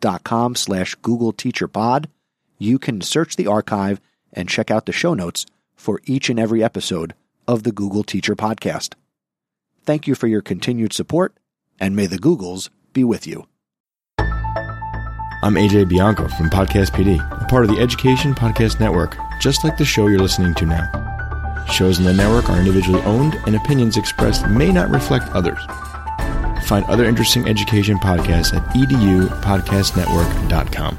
chrisnesi.com slash Google Teacher Pod, you can search the archive and check out the show notes for each and every episode of the Google Teacher Podcast. Thank you for your continued support, and may the Googles be with you. I'm AJ Bianco from Podcast PD, a part of the Education Podcast Network, just like the show you're listening to now. Shows in the network are individually owned, and opinions expressed may not reflect others. Find other interesting education podcasts at edupodcastnetwork.com.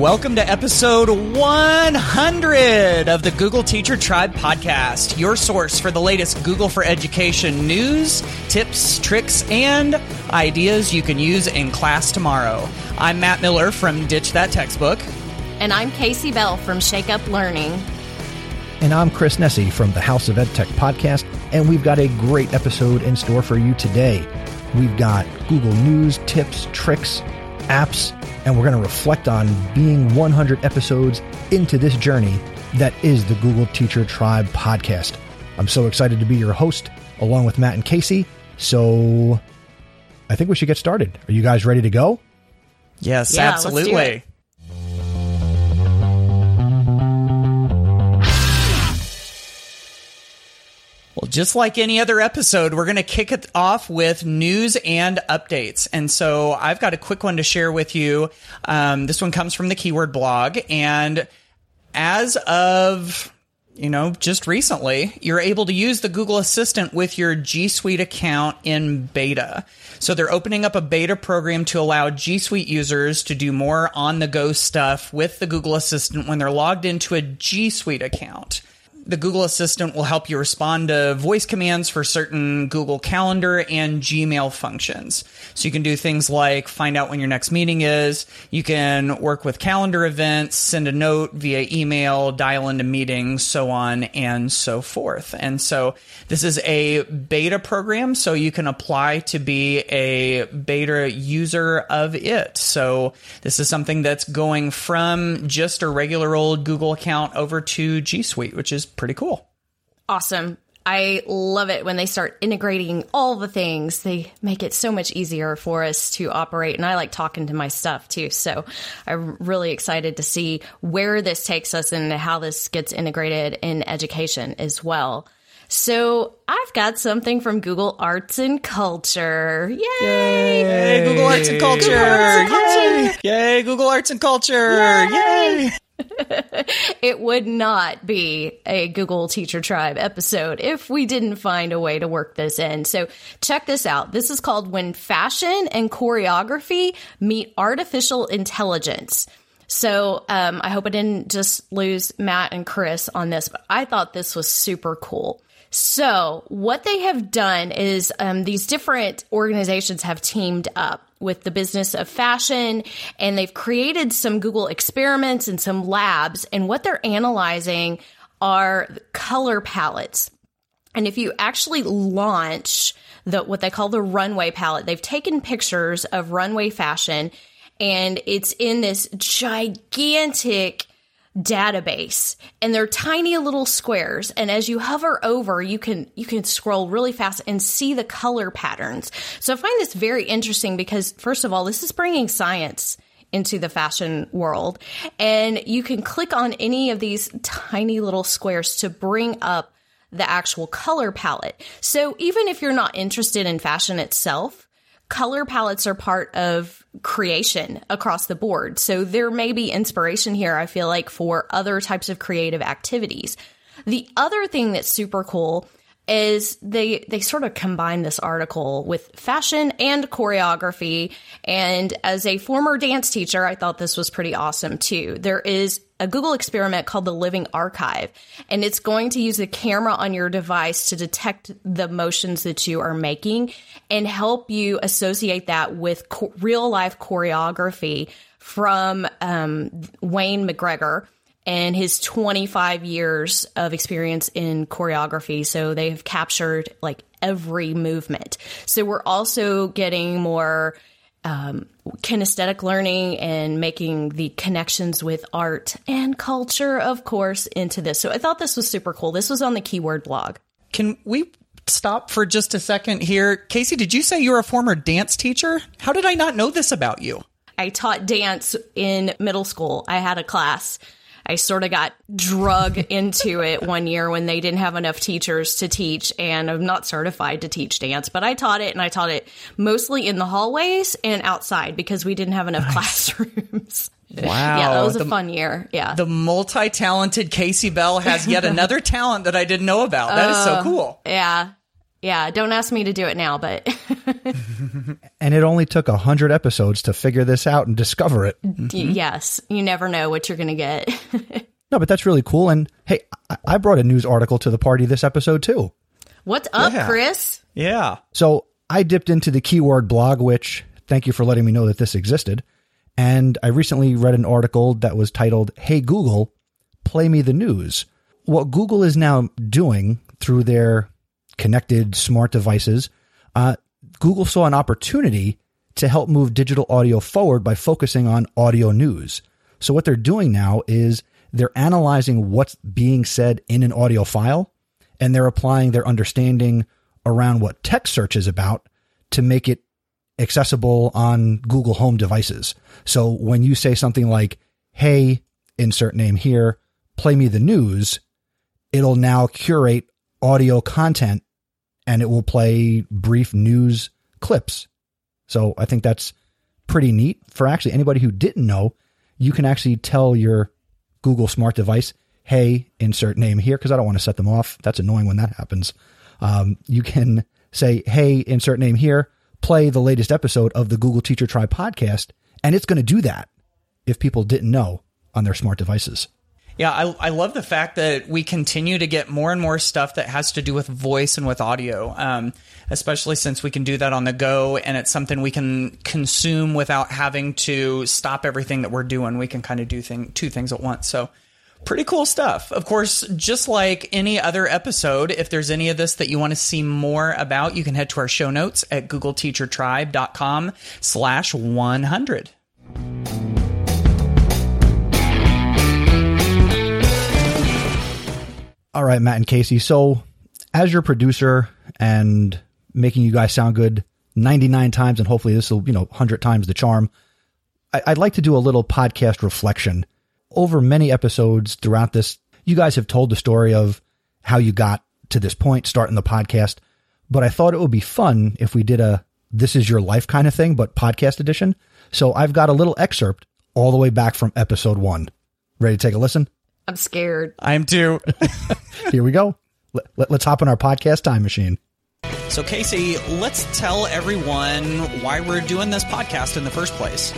Welcome to episode 100 of the Google Teacher Tribe podcast, your source for the latest Google for Education news, tips, tricks, and ideas you can use in class tomorrow. I'm Matt Miller from Ditch That Textbook. And I'm Kasey Bell from Shake Up Learning. And I'm Chris Nesi from the House of EdTech podcast, and we've got a great episode in store for you today. We've got Google News, tips, tricks, apps, and we're going to reflect on being 100 episodes into this journey that is the Google Teacher Tribe podcast. I'm so excited to be your host along with Matt and Kasey. So I think we should get started. Are you guys ready to go? Yes, Yeah, let's do absolutely. Well, just like any other episode, we're going to kick it off with news and updates. And so I've got a quick one to share with you. Um, this one comes from the Keyword blog. And as of, you know, just recently, you're able to use the Google Assistant with your G Suite account in beta. So they're opening up a beta program to allow G Suite users to do more on the go stuff with the Google Assistant when they're logged into a G Suite account the Google Assistant will help you respond to voice commands for certain Google Calendar and Gmail functions. So you can do things like find out when your next meeting is. You can work with calendar events, send a note via email, dial into meetings, so on and so forth. And so this is a beta program, so you can apply to be a beta user of it. So this is something that's going from just a regular old Google account over to G Suite, which is pretty cool. Awesome. I love it when they start integrating all the things. They make it so much easier for us to operate. And I like talking to my stuff too. So I'm really excited to see where this takes us and how this gets integrated in education as well. So I've got something from Google Arts and Culture. Yay! Yay, Google Arts and Culture! Google Arts and Culture! Yay, Google Arts and Culture! Yay! it would not be a Google Teacher Tribe episode if we didn't find a way to work this in. So check this out. This is called When Fashion and Choreography Meet Artificial Intelligence. So um, I hope I didn't just lose Matt and Chris on this, but I thought this was super cool. So, what they have done is um, these different organizations have teamed up with the business of fashion and they've created some Google experiments and some labs. And what they're analyzing are color palettes. And if you actually launch the what they call the runway palette, they've taken pictures of runway fashion and it's in this gigantic database and they're tiny little squares and as you hover over you can you can scroll really fast and see the color patterns. So i find this very interesting because first of all this is bringing science into the fashion world and you can click on any of these tiny little squares to bring up the actual color palette. So even if you're not interested in fashion itself color palettes are part of creation across the board. So there may be inspiration here, I feel like, for other types of creative activities. The other thing that's super cool is they they sort of combine this article with fashion and choreography and as a former dance teacher I thought this was pretty awesome too. There is a Google experiment called the Living Archive, and it's going to use a camera on your device to detect the motions that you are making and help you associate that with co- real life choreography from um, Wayne McGregor and his 25 years of experience in choreography. So they have captured like every movement. So we're also getting more um, kinesthetic learning and making the connections with art and culture, of course, into this. So I thought this was super cool. This was on the keyword blog. Can we stop for just a second here? Kasey, did you say you're a former dance teacher? How did I not know this about you? I taught dance in middle school. I had a class I sort of got drug into it one year when they didn't have enough teachers to teach, and I'm not certified to teach dance, but I taught it, and I taught it mostly in the hallways and outside because we didn't have enough nice. classrooms. Wow. yeah, that was a the, fun year. Yeah. The multi talented Kasey Bell has yet another talent that I didn't know about. That uh, is so uh, cool. Yeah. Yeah. Don't ask me to do it now, but. and it only took a hundred episodes to figure this out and discover it. Mm-hmm. Yes, you never know what you're going to get. no, but that's really cool. And hey, I brought a news article to the party this episode too. What's up, yeah. Chris? Yeah. So I dipped into the keyword blog, which thank you for letting me know that this existed. And I recently read an article that was titled, Hey Google, play me the news. What Google is now doing through their connected smart devices, uh, Google saw an opportunity to help move digital audio forward by focusing on audio news. So what they're doing now is they're analyzing what's being said in an audio file and they're applying their understanding around what text search is about to make it accessible on Google Home devices. So when you say something like, Hey, insert name here, play me the news, it'll now curate audio content and it will play brief news clips. So I think that's pretty neat for actually anybody who didn't know. You can actually tell your Google smart device, hey, insert name here, because I don't want to set them off. That's annoying when that happens. Um, you can say, hey, insert name here, play the latest episode of the Google Teacher Tribe podcast, and it's going to do that if people didn't know on their smart devices. Yeah, I, I love the fact that we continue to get more and more stuff that has to do with voice and with audio, um, especially since we can do that on the go and it's something we can consume without having to stop everything that we're doing. We can kind of do thing, two things at once. So, pretty cool stuff. Of course, just like any other episode, if there's any of this that you want to see more about, you can head to our show notes at googleteachertribe.com slash 100. All right, Matt and Kasey. So, as your producer and making you guys sound good 99 times, and hopefully this will, you know, 100 times the charm, I'd like to do a little podcast reflection. Over many episodes throughout this, you guys have told the story of how you got to this point, starting the podcast. But I thought it would be fun if we did a this is your life kind of thing, but podcast edition. So I've got a little excerpt all the way back from episode one. Ready to take a listen? I'm scared. I am too. Here we go. Let, let, let's hop in our podcast time machine. So, Kasey, let's tell everyone why we're doing this podcast in the first place.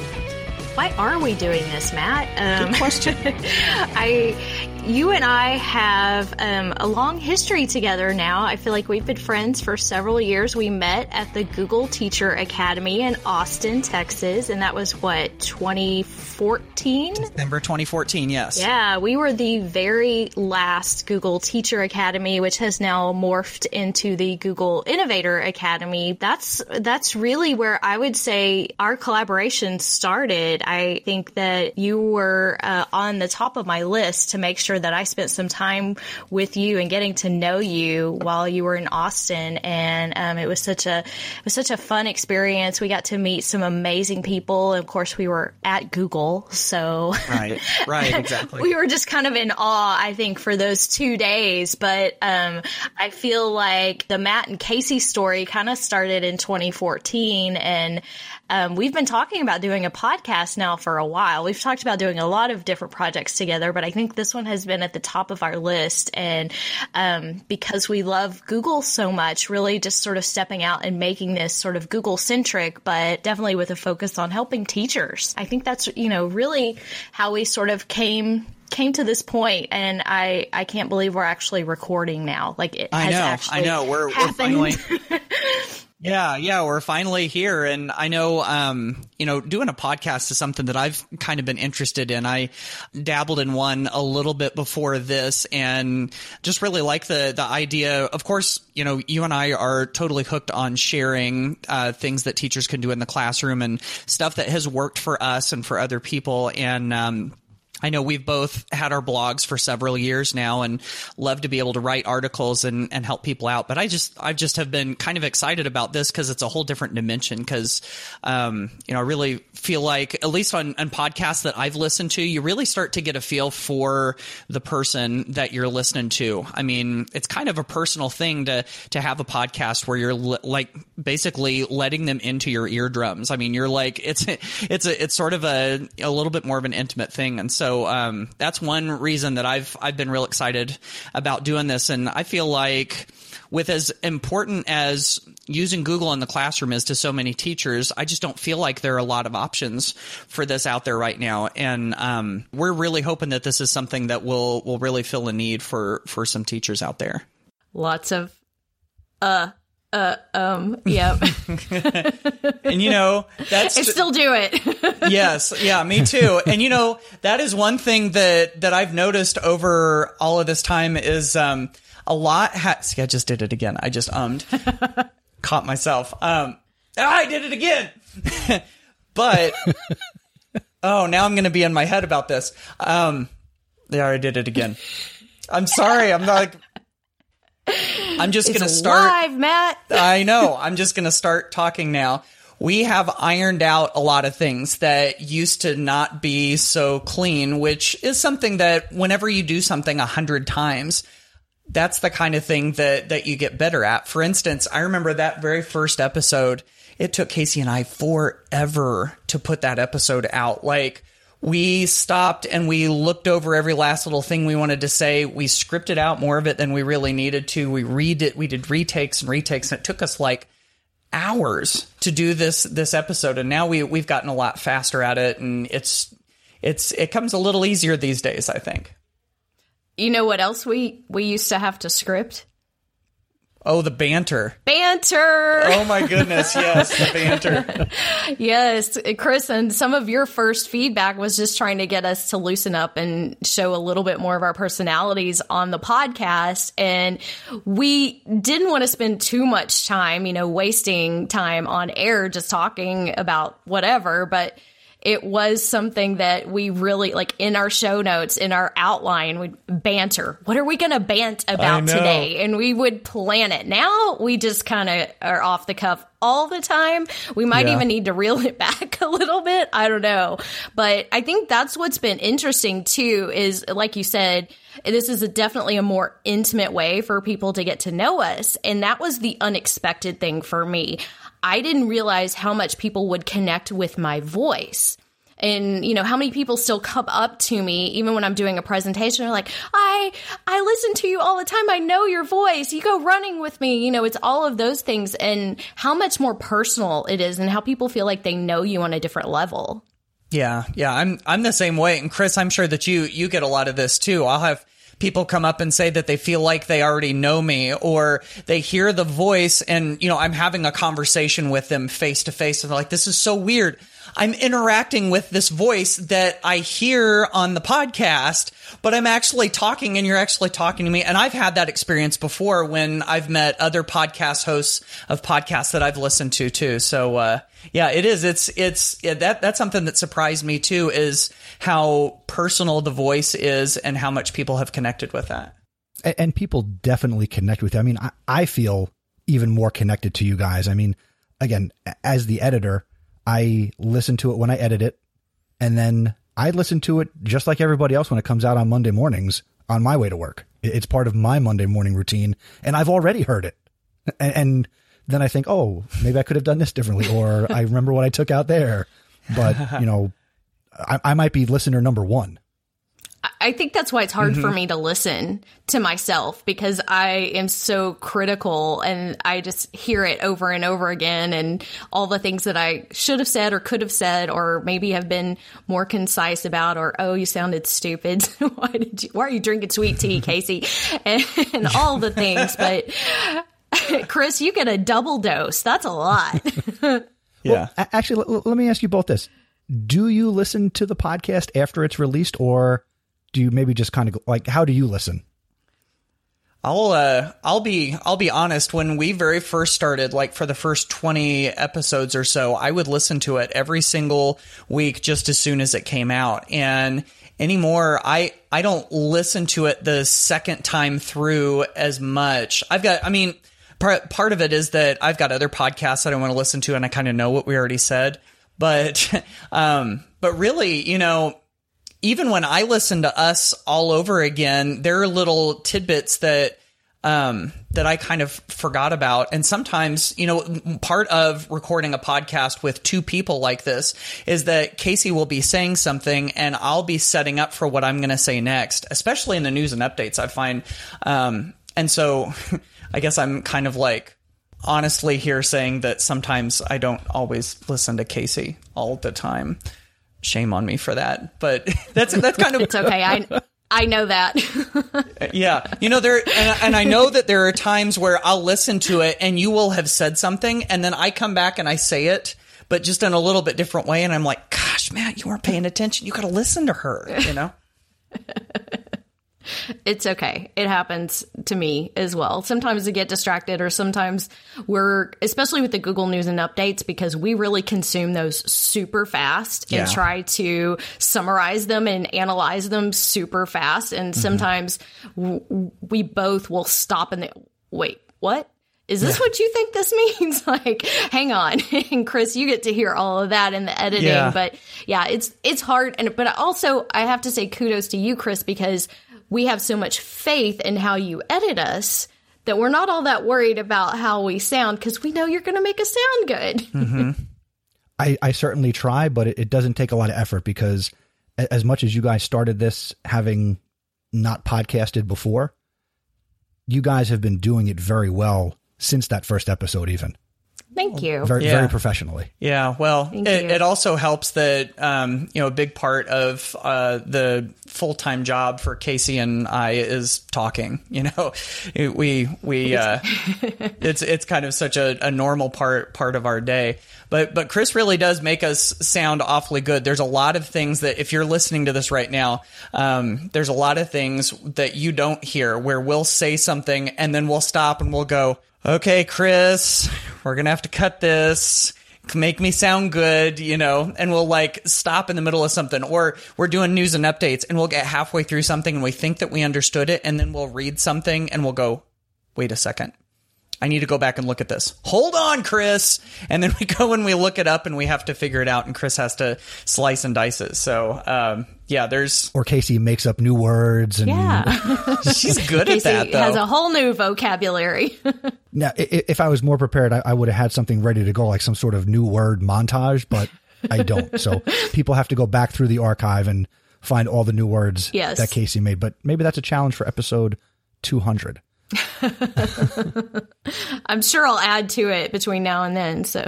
Why are we doing this, Matt? Um, Good question. I you and I have um, a long history together now. I feel like we've been friends for several years. We met at the Google Teacher Academy in Austin, Texas, and that was what, 2014? December 2014, yes. Yeah, we were the very last Google Teacher Academy, which has now morphed into the Google Innovator Academy. That's, that's really where I would say our collaboration started. I think that you were uh, on the top of my list to make sure that I spent some time with you and getting to know you while you were in Austin. And um, it was such a it was such a fun experience. We got to meet some amazing people. And of course, we were at Google, so right, right, exactly. we were just kind of in awe, I think, for those two days. But um, I feel like the Matt and Kasey story kind of started in 2014, and um, we've been talking about doing a podcast now for a while. We've talked about doing a lot of different projects together, but I think this one has been at the top of our list. And um, because we love Google so much, really just sort of stepping out and making this sort of Google centric, but definitely with a focus on helping teachers. I think that's, you know, really how we sort of came came to this point and I I can't believe we're actually recording now. Like it I has know, actually I know. We're, we're finally. Yeah, yeah, we're finally here, and I know, um, you know, doing a podcast is something that I've kind of been interested in. I dabbled in one a little bit before this, and just really like the the idea. Of course, you know, you and I are totally hooked on sharing uh, things that teachers can do in the classroom and stuff that has worked for us and for other people, and um, I know we've both had our blogs for several years now and love to be able to write articles and, and help people out. But I just, I just have been kind of excited about this because it's a whole different dimension. Cause, um, you know, I really feel like, at least on, on podcasts that I've listened to, you really start to get a feel for the person that you're listening to. I mean, it's kind of a personal thing to, to have a podcast where you're li- like basically letting them into your eardrums. I mean, you're like, it's, it's a, it's sort of a, a little bit more of an intimate thing. And so, so um, that's one reason that I've I've been real excited about doing this, and I feel like with as important as using Google in the classroom is to so many teachers, I just don't feel like there are a lot of options for this out there right now, and um, we're really hoping that this is something that will will really fill a need for for some teachers out there. Lots of uh uh um yep and you know that's I still do it. yes, yeah, me too. And you know, that is one thing that that I've noticed over all of this time is um a lot ha- see I just did it again. I just ummed. Caught myself. Um ah, I did it again. but oh, now I'm going to be in my head about this. Um there I did it again. I'm sorry. I'm not like I'm just going to start live, Matt. I know. I'm just going to start talking now. We have ironed out a lot of things that used to not be so clean, which is something that whenever you do something a hundred times, that's the kind of thing that, that you get better at. For instance, I remember that very first episode. It took Kasey and I forever to put that episode out. Like, we stopped and we looked over every last little thing we wanted to say. We scripted out more of it than we really needed to. We read it. We did retakes and retakes, and it took us like hours to do this this episode. And now we we've gotten a lot faster at it, and it's it's it comes a little easier these days. I think. You know what else we we used to have to script? Oh, the banter. Banter. Oh my goodness, yes, the banter. yes, Chris, and some of your first feedback was just trying to get us to loosen up and show a little bit more of our personalities on the podcast. And we didn't want to spend too much time, you know, wasting time on air just talking about whatever, but it was something that we really like in our show notes in our outline would banter. What are we going to bant about today? And we would plan it. Now we just kind of are off the cuff all the time. We might Yeah. even need to reel it back a little bit. I don't know. But i think that's what's been interesting too is like you said this is a definitely a more intimate way for people to get to know us. And that was the unexpected thing for me I didn't realize how much people would connect with my voice. And you know how many people still come up to me even when I'm doing a presentation they're like I I listen to you all the time I know your voice you go running with me you know it's all of those things and how much more personal it is and how people feel like they know you on a different level Yeah, yeah, I'm I'm the same way. And Chris, I'm sure that you you get a lot of this too. I'll have people come up and say that they feel like they already know me or they hear the voice and you know, I'm having a conversation with them face to face and they're like this is so weird. I'm interacting with this voice that I hear on the podcast, but I'm actually talking and you're actually talking to me. And I've had that experience before when I've met other podcast hosts of podcasts that I've listened to too. So, uh, yeah, it is. It's, it's, yeah, that, that's something that surprised me too is how personal the voice is and how much people have connected with that. A- and people definitely connect with you. I mean, I, I feel even more connected to you guys. I mean, again, as the editor, I listen to it when I edit it, and then I listen to it just like everybody else when it comes out on Monday mornings on my way to work. It's part of my Monday morning routine, and I've already heard it. And, and then I think, oh, maybe I could have done this differently, or I remember what I took out there. But you know, I, I might be listener number one. I think that's why it's hard for mm-hmm. me to listen to myself because I am so critical and I just hear it over and over again and all the things that I should have said or could have said or maybe have been more concise about or oh you sounded stupid why did you why are you drinking sweet tea Kasey and, and all the things but Chris you get a double dose that's a lot Yeah. A- Actually, l- l- let me ask you both this. Do you listen to the podcast after it's released or do you maybe just kind of like, how do you listen? I'll uh I'll be I'll be honest when we very first started like for the first 20 episodes or so I would listen to it every single week just as soon as it came out and anymore I I don't listen to it the second time through as much. I've got I mean part part of it is that I've got other podcasts that I want to listen to and I kind of know what we already said but um but really you know even when I listen to us all over again, there are little tidbits that um, that I kind of forgot about. And sometimes, you know, part of recording a podcast with two people like this is that Kasey will be saying something and I'll be setting up for what I'm going to say next, especially in the news and updates. I find, um, and so I guess I'm kind of like honestly here saying that sometimes I don't always listen to Kasey all the time. Shame on me for that but that's that's kind of it's okay. I I know that. Yeah. You know there and, and i know that there are times where i'll listen to it and you will have said something and then i come back and i say it but just in a little bit different way. And i'm like gosh Matt, you weren't paying attention. You got to listen to her you know it's okay. It happens to me as well. Sometimes I get distracted, or sometimes we're, especially with the Google News and updates, because we really consume those super fast and try to summarize them and analyze them super fast. And mm-hmm. sometimes w- we both will stop and they, wait, what? Is this what you think this means? like, hang on. and Chris, you get to hear all of that in the editing, Yeah. but yeah, it's it's hard and but also I have to say kudos to you Chris because we have so much faith in how you edit us that we're not all that worried about how we sound because we know you're going to make us sound good. Mm-hmm. I, I certainly try, but it, it doesn't take a lot of effort because as much as you guys started this having not podcasted before, you guys have been doing it very well since that first episode, even Thank you. very, Yeah. very professionally. Yeah, well, it, it also helps that um, you know a big part of uh, the full time job for Kasey and I is talking. You know, It- we we uh, it's it's kind of such a, a normal part part of our day. But but Chris really does make us sound awfully good. There's a lot of things that if you're listening to this right now, um, there's a lot of things that you don't hear where we'll say something and then we'll stop and we'll go, okay, Chris, we're gonna have to cut this make me sound good, you know, and we'll like stop in the middle of something or we're doing news and updates and we'll get halfway through something and we think that we understood it and then we'll read something and we'll go, wait a second. I need to go back and look at this. Hold on, Chris. And then we go and we look it up and we have to figure it out and Chris has to slice and dice it. So, um, yeah, there's, Or Kasey makes up new words and yeah. she's good at Kasey that though. has a whole new vocabulary. Now, i- i- if I was more prepared, I, I would have had something ready to go, like some sort of new word montage, but I don't. So people have to go back through the archive and find all the new words Yes. that Kasey made. But maybe that's a challenge for episode 200. I'm sure I'll add to it between now and then. So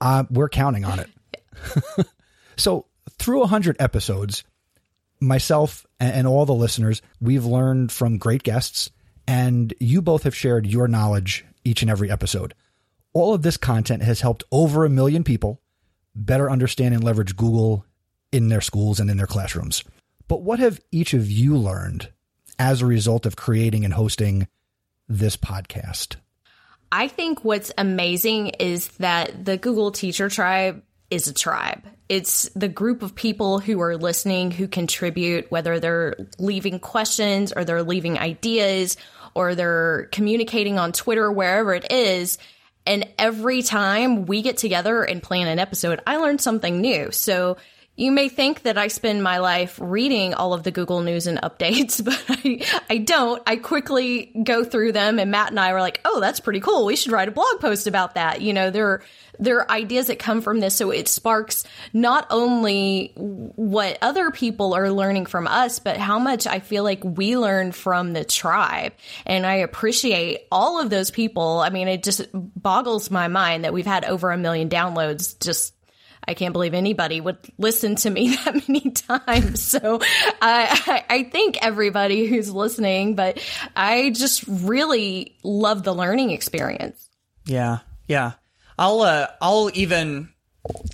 Uh, we're counting on it. so through 100 episodes, myself and, all the listeners, we've learned from great guests, and you both have shared your knowledge each and every episode. All of this content has helped over a million people better understand and leverage Google in their schools and in their classrooms. But what have each of you learned as a result of creating and hosting this podcast? I think what's amazing is that the Google Teacher Tribe is a tribe. It's the group of people who are listening, who contribute, whether they're leaving questions or they're leaving ideas or they're communicating on Twitter, wherever it is. And every time we get together and plan an episode, I learn something new. So you may think that I spend my life reading all of the Google News and updates, but I, I don't. I quickly go through them, and Matt and I were like, "Oh, that's pretty cool. We should write a blog post about that." You know, there there are ideas that come from this, so it sparks not only what other people are learning from us, but how much I feel like we learn from the tribe, and I appreciate all of those people. I mean, it just boggles my mind that we've had over a million downloads just I can't believe anybody would listen to me that many times. So I, I think everybody who's listening, but I just really love the learning experience. Yeah. Yeah. I'll, uh, I'll even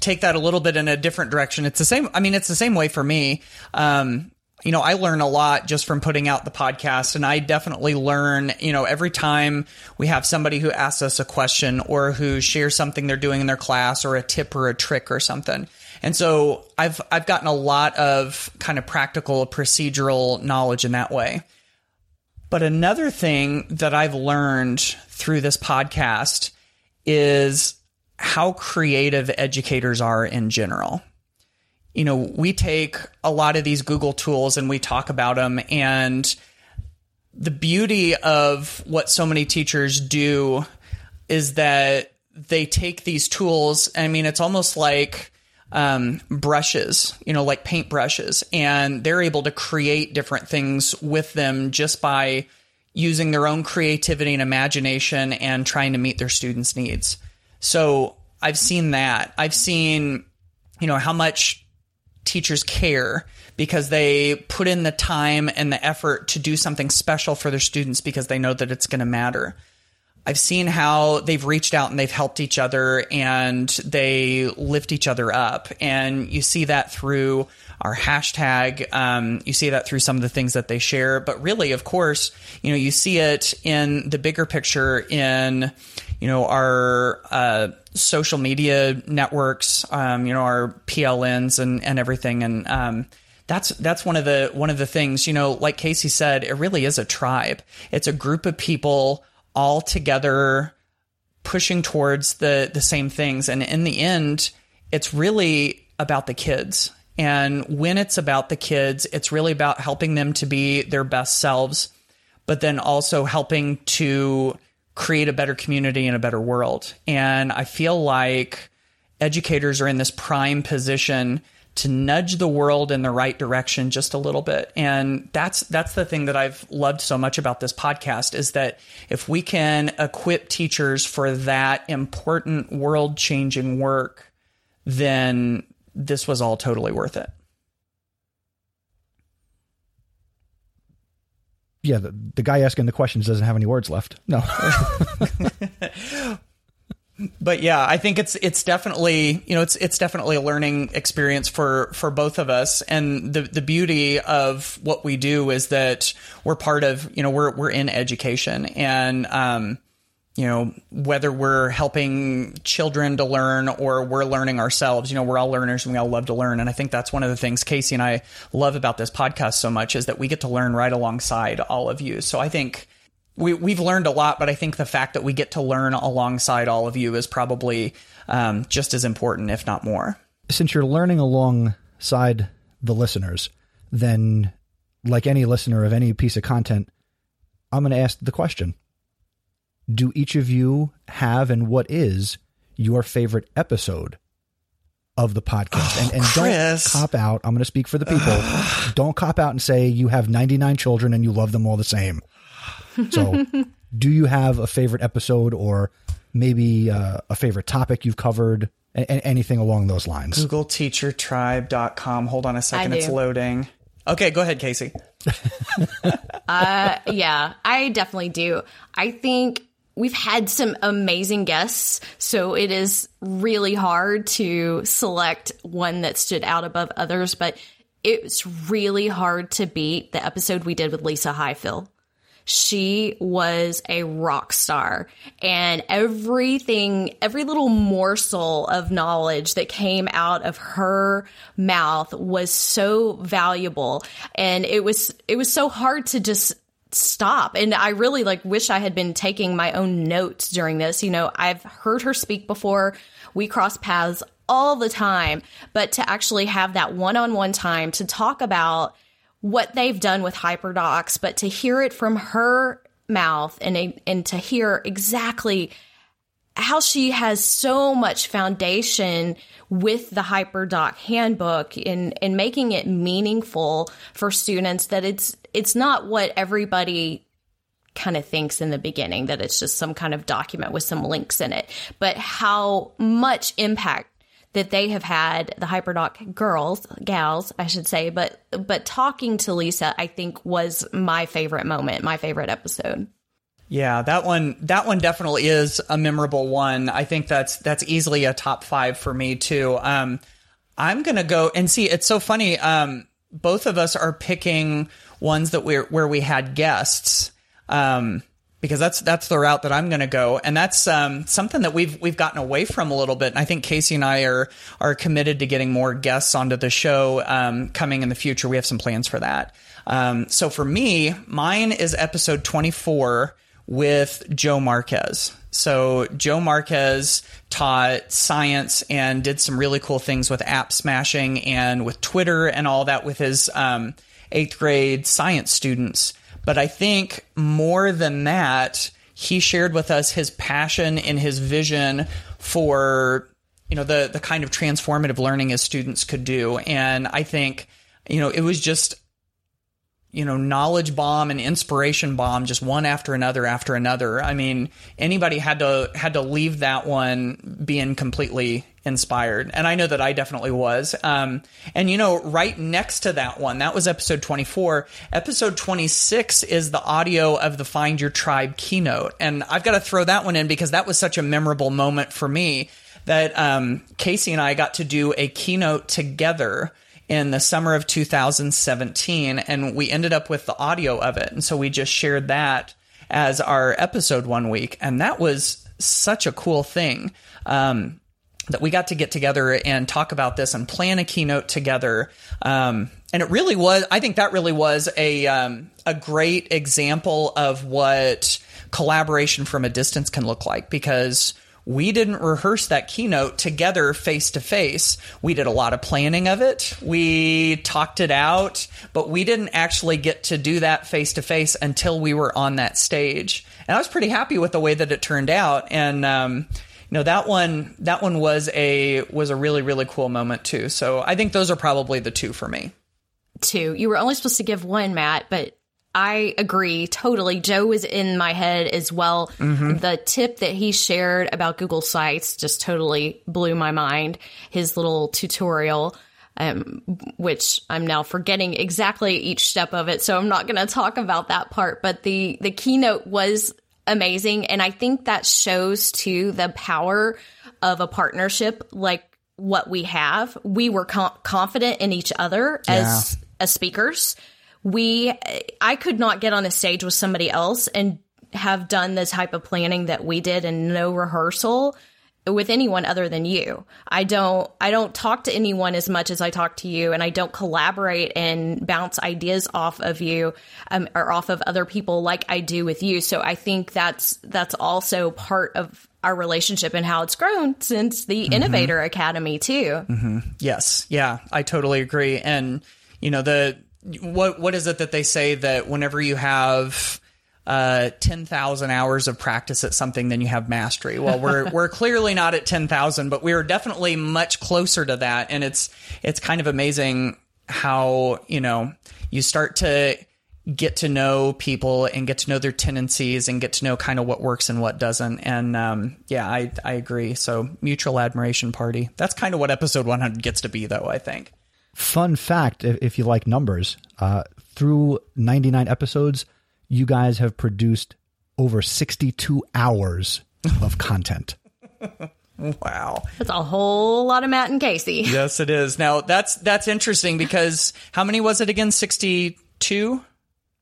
take that a little bit in a different direction. It's the same. I mean, it's the same way for me. Um, you know, I learn a lot just from putting out the podcast and I definitely learn, you know, every time we have somebody who asks us a question or who shares something they're doing in their class or a tip or a trick or something. And so I've I've gotten a lot of kind of practical procedural knowledge in that way. But another thing that I've learned through this podcast is how creative educators are in general you know, we take a lot of these Google tools and we talk about them. And the beauty of what so many teachers do is that they take these tools. I mean, it's almost like um, brushes, you know, like paint brushes, and they're able to create different things with them just by using their own creativity and imagination and trying to meet their students' needs. So I've seen that. I've seen, you know, how much teachers care because they put in the time and the effort to do something special for their students because they know that it's going to matter. I've seen how they've reached out and they've helped each other and they lift each other up. And you see that through our hashtag. Um, you see that through some of the things that they share. But really, of course, you know, you see it in the bigger picture in, you know, our, uh, social media networks, um, you know, our PLNs and, and everything. And, um, that's that's one of the one of the things you know like casey said it really is a tribe. It's a group of people all together pushing towards the the same things. And in the end it's really about the kids. And when it's about the kids it's really about helping them to be their best selves but then also helping to create a better community and a better world. And I feel like educators are in this prime position to nudge the world in the right direction just a little bit. And that's that's the thing that I've loved so much about this podcast is that if we can equip teachers for that important world-changing work, then this was all totally worth it. Yeah, the, the guy asking the questions doesn't have any words left. No. but yeah, I think it's it's definitely you know it's it's definitely a learning experience for for both of us. And the the beauty of what we do is that we're part of you know we're we're in education and um you know, whether we're helping children to learn or we're learning ourselves, you know, we're all learners and we all love to learn. And I think that's one of the things Kasey and I love about this podcast so much is that we get to learn right alongside all of you. So I think we, we've learned a lot, but I think the fact that we get to learn alongside all of you is probably um, just as important, if not more. Since you're learning alongside the listeners, then like any listener of any piece of content, I'm going to ask the question do each of you have and what is your favorite episode of the podcast? Oh, and, and don't cop out. I'm going to speak for the people. don't cop out and say you have 99 children and you love them all the same. So, do you have a favorite episode or maybe uh, a favorite topic you've covered? A- anything along those lines? GoogleTeacherTribe.com. Hold on a second. It's loading. Okay, go ahead, Kasey. uh, yeah, I definitely do. I think we've had some amazing guests, so it is really hard to select one that stood out above others, but it's really hard to beat the episode we did with Lisa Highfill. She was a rock star and everything, every little morsel of knowledge that came out of her mouth was so valuable. And it was, it was so hard to just stop. And I really like wish I had been taking my own notes during this. You know, I've heard her speak before. We cross paths all the time, but to actually have that one on one time to talk about what they've done with HyperDocs, but to hear it from her mouth and, and to hear exactly how she has so much foundation with the HyperDoc handbook in, in making it meaningful for students that it's, it's not what everybody kind of thinks in the beginning that it's just some kind of document with some links in it, but how much impact that they have had the hyperdoc girls gals i should say but but talking to lisa i think was my favorite moment my favorite episode yeah, that one that one definitely is a memorable one. I think that's that's easily a top five for me too. Um, I'm gonna go and see. It's so funny. Um, both of us are picking ones that we're where we had guests. Um, because that's that's the route that I'm going to go, and that's um, something that we've we've gotten away from a little bit. And I think Kasey and I are are committed to getting more guests onto the show um, coming in the future. We have some plans for that. Um, so for me, mine is episode 24 with Joe Marquez. So Joe Marquez taught science and did some really cool things with app smashing and with Twitter and all that with his um, eighth grade science students. But I think more than that, he shared with us his passion and his vision for you know the the kind of transformative learning his students could do. And I think you know it was just you know, knowledge bomb and inspiration bomb, just one after another after another. I mean, anybody had to had to leave that one being completely inspired, and I know that I definitely was. Um, and you know, right next to that one, that was episode twenty four. Episode twenty six is the audio of the Find Your Tribe keynote, and I've got to throw that one in because that was such a memorable moment for me that um, Kasey and I got to do a keynote together in the summer of 2017, and we ended up with the audio of it. And so we just shared that as our episode one week, and that was such a cool thing. Um, that we got to get together and talk about this and plan a keynote together. Um, and it really was, I think that really was a, um, a great example of what collaboration from a distance can look like because we didn't rehearse that keynote together face to face. We did a lot of planning of it. We talked it out, but we didn't actually get to do that face to face until we were on that stage. And I was pretty happy with the way that it turned out. And, um, know that one that one was a was a really really cool moment too so i think those are probably the two for me two you were only supposed to give one matt but I agree totally. Joe was in my head as well. Mm-hmm. The tip that he shared about Google Sites just totally blew my mind. His little tutorial, um, which I'm now forgetting exactly each step of it, so I'm not going to talk about that part. But the the keynote was amazing, and I think that shows too the power of a partnership like what we have. We were com- confident in each other yeah. as as speakers we I could not get on a stage with somebody else and have done the type of planning that we did and no rehearsal with anyone other than you. I don't I don't talk to anyone as much as I talk to you and I don't collaborate and bounce ideas off of you um, or off of other people like I do with you. So I think that's that's also part of our relationship and how it's grown since the mm-hmm. Innovator Academy too. Mm-hmm. Yes. Yeah, I totally agree and you know the what what is it that they say that whenever you have uh, 10,000 hours of practice at something, then you have mastery. Well, we're, we're clearly not at 10,000, but we are definitely much closer to that. And it's, it's kind of amazing how, you know, you start to get to know people and get to know their tendencies and get to know kind of what works and what doesn't. And, um, yeah, I, I agree. So mutual admiration party. That's kind of what episode 100 gets to be though, I think. Fun fact if, if you like numbers, uh, through 99 episodes, you guys have produced over 62 hours of content. Wow. That's a whole lot of Matt and Kasey. Yes, it is. Now, that's that's interesting because how many was it again? 62?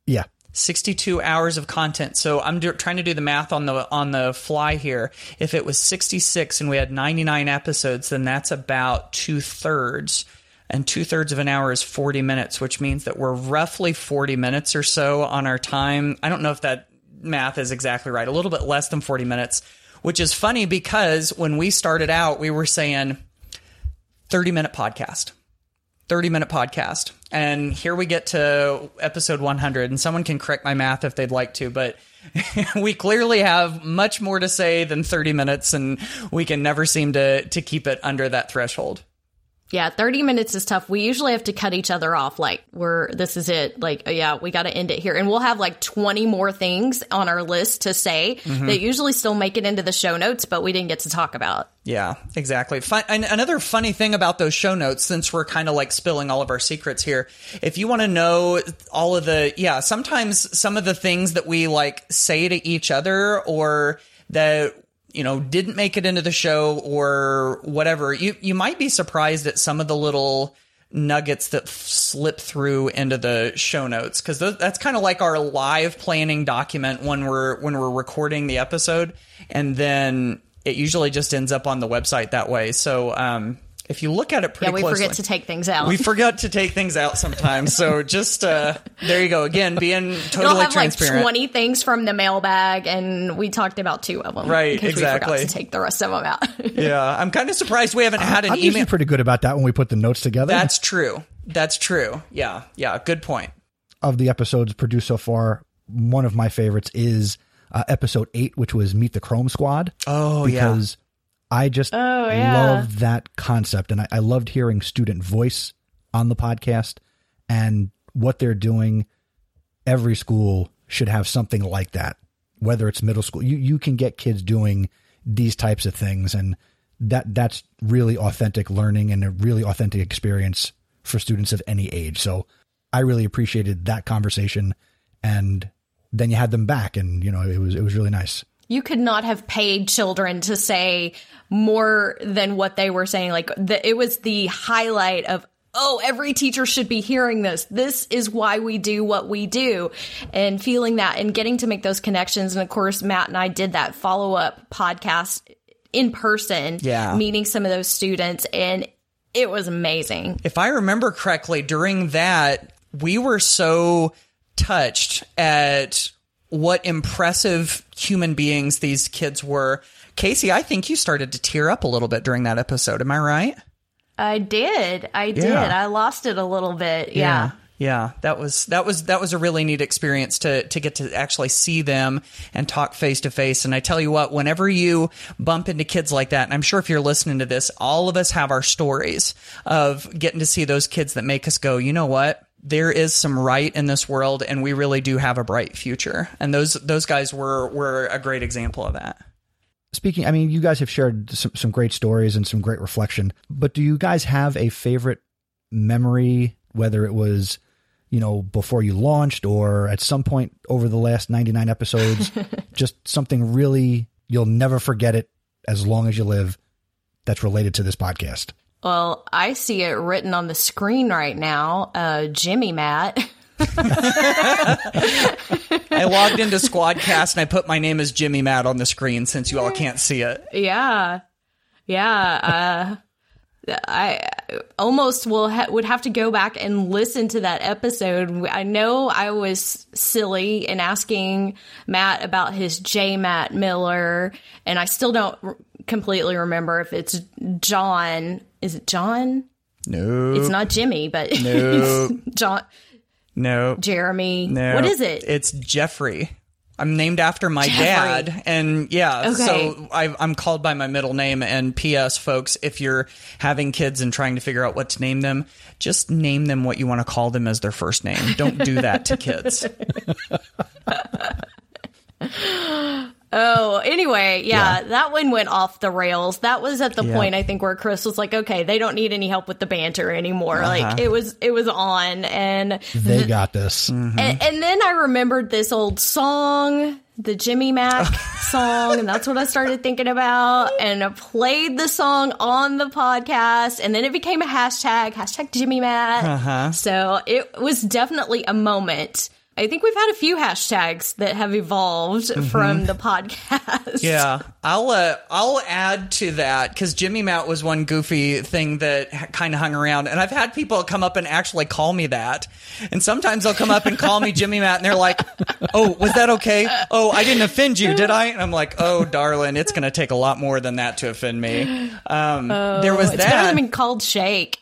Yeah. 62 hours of content. So I'm do- trying to do the math on the on the fly here. If it was 66 and we had 99 episodes, then that's about two thirds and two thirds of an hour is 40 minutes, which means that we're roughly 40 minutes or so on our time. I don't know if that math is exactly right, a little bit less than 40 minutes, which is funny because when we started out, we were saying, 30 minute podcast. 30 minute podcast. And here we get to episode 100, and someone can correct my math if they'd like to, but we clearly have much more to say than 30 minutes, and we can never seem to, to keep it under that threshold. Yeah, 30 minutes is tough. We usually have to cut each other off. Like, we're, this is it. Like, oh, yeah, we got to end it here. And we'll have like 20 more things on our list to say Mm-hmm. that usually still make it into the show notes, but we didn't get to talk about. Yeah, exactly. Fun, and another funny thing about those show notes, since we're kind of like spilling all of our secrets here, if you want to know all of the, yeah, sometimes some of the things that we like say to each other or that you know didn't make it into the show or whatever, you you might be surprised at some of the little nuggets that f- slip through into the show notes because that's kind of like our live planning document when we're when we're recording the episode and then it usually just ends up on the website that way. So um if you look at it pretty Yeah, we closely forget to take things out. we forget to take things out sometimes so just uh there you go again being You'll totally have like transparent 20 things from the mailbag, and we talked about two of them. Right, because we exactly. forgot to take the rest of them out. yeah i'm kind of surprised we haven't had an I'm usually email pretty good about that when we put the notes together. that's true that's true yeah yeah good point of the episodes produced so far, one of my favorites is uh, episode eight, which was Meet the Chrome Squad. Oh, yeah. I just Oh, yeah. love that concept, and I, I loved hearing student voice on the podcast and what they're doing. Every school should have something like that, whether it's middle school. You you can get kids doing these types of things, and that that's really authentic learning and a really authentic experience for students of any age. So I really appreciated that conversation, and then you had them back, and you know it was it was really nice. You could not have paid children to say more than what they were saying. Like the, it was the highlight of, oh, every teacher should be hearing this. This is why we do what we do, and feeling that and getting to make those connections. And of course, Matt and I did that follow up podcast in person, Yeah. meeting some of those students, and it was amazing. if I remember correctly, during that, we were so touched at what impressive human beings these kids were. Kasey, I think you started to tear up a little bit during that episode. Am I right? I did. I did. Yeah. I lost it a little bit. yeah. Yeah, that was that was that was a really neat experience to to get to actually see them and talk face to face. And I tell you what, whenever you bump into kids like that, and I'm sure if you're listening to this, all of us have our stories of getting to see those kids that make us go, you know what? There is some right in this world, and we really do have a bright future. And those those guys were were a great example of that. Speaking, I mean, you guys have shared some, some great stories and some great reflection, but do you guys have a favorite memory, whether it was, you know, before you launched or at some point over the last 99 episodes, just something really, you'll never forget it as long as you live that's related to this podcast? Well, I see it written on the screen right now. Uh, Jimmy Matt. I logged into Squadcast and I put my name as Jimmy Matt on the screen since you all can't see it. yeah. Yeah. Uh, I almost will ha- would have to go back and listen to that episode. I know I was silly in asking Matt about his J. Matt Miller, and I still don't r- completely remember if it's John. Is it John? No, It's not Jimmy, but No. it's John. no, Jeremy. No, What is it? It's Jeffrey. I'm named after my Jeffrey. dad, and yeah, Okay. so I, I'm called by my middle name. And P.S. folks, if you're having kids and trying to figure out what to name them, just name them what you want to call them as their first name. Don't do that to kids. Oh, anyway, yeah, that one went off the rails. That was at the Yeah. point I think where Chris was like, "Okay, they don't need any help with the banter anymore." Uh-huh. Like it was, it was on, and, They got this. Mm-hmm. and and then I remembered this old song, the Jimmy Mac song, and that's what I started thinking about. And I played the song on the podcast, and then it became a hashtag, hashtag Jimmy Mac. Uh-huh. So it was definitely a moment I think we've had a few hashtags that have evolved mm-hmm. from the podcast. Yeah, I'll uh, I'll add to that because Jimmy Matt was one goofy thing that kind of hung around, and I've had people come up and actually call me that, and sometimes they'll come up and call me Jimmy Matt, and they're like, "Oh, was that okay? Oh, I didn't offend you, did I?" And I'm like, "Oh, darling, it's going to take a lot more than that to offend me." Um, oh, there was it's that. Better than being called Shake.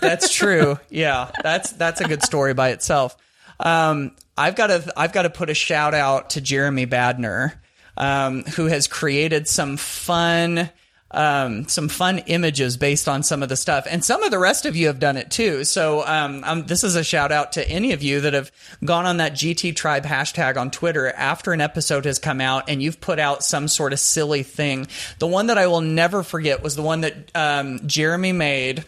That's true. Yeah, that's that's a good story by itself. Um, I've got to I've got to put a shout out to Jeremy Badner, um, who has created some fun. Um, some fun images based on some of the stuff. And some of the rest of you have done it too. So, um, um, this is a shout out to any of you that have gone on that GT tribe hashtag on Twitter after an episode has come out and you've put out some sort of silly thing. The one that I will never forget was the one that, um, Jeremy made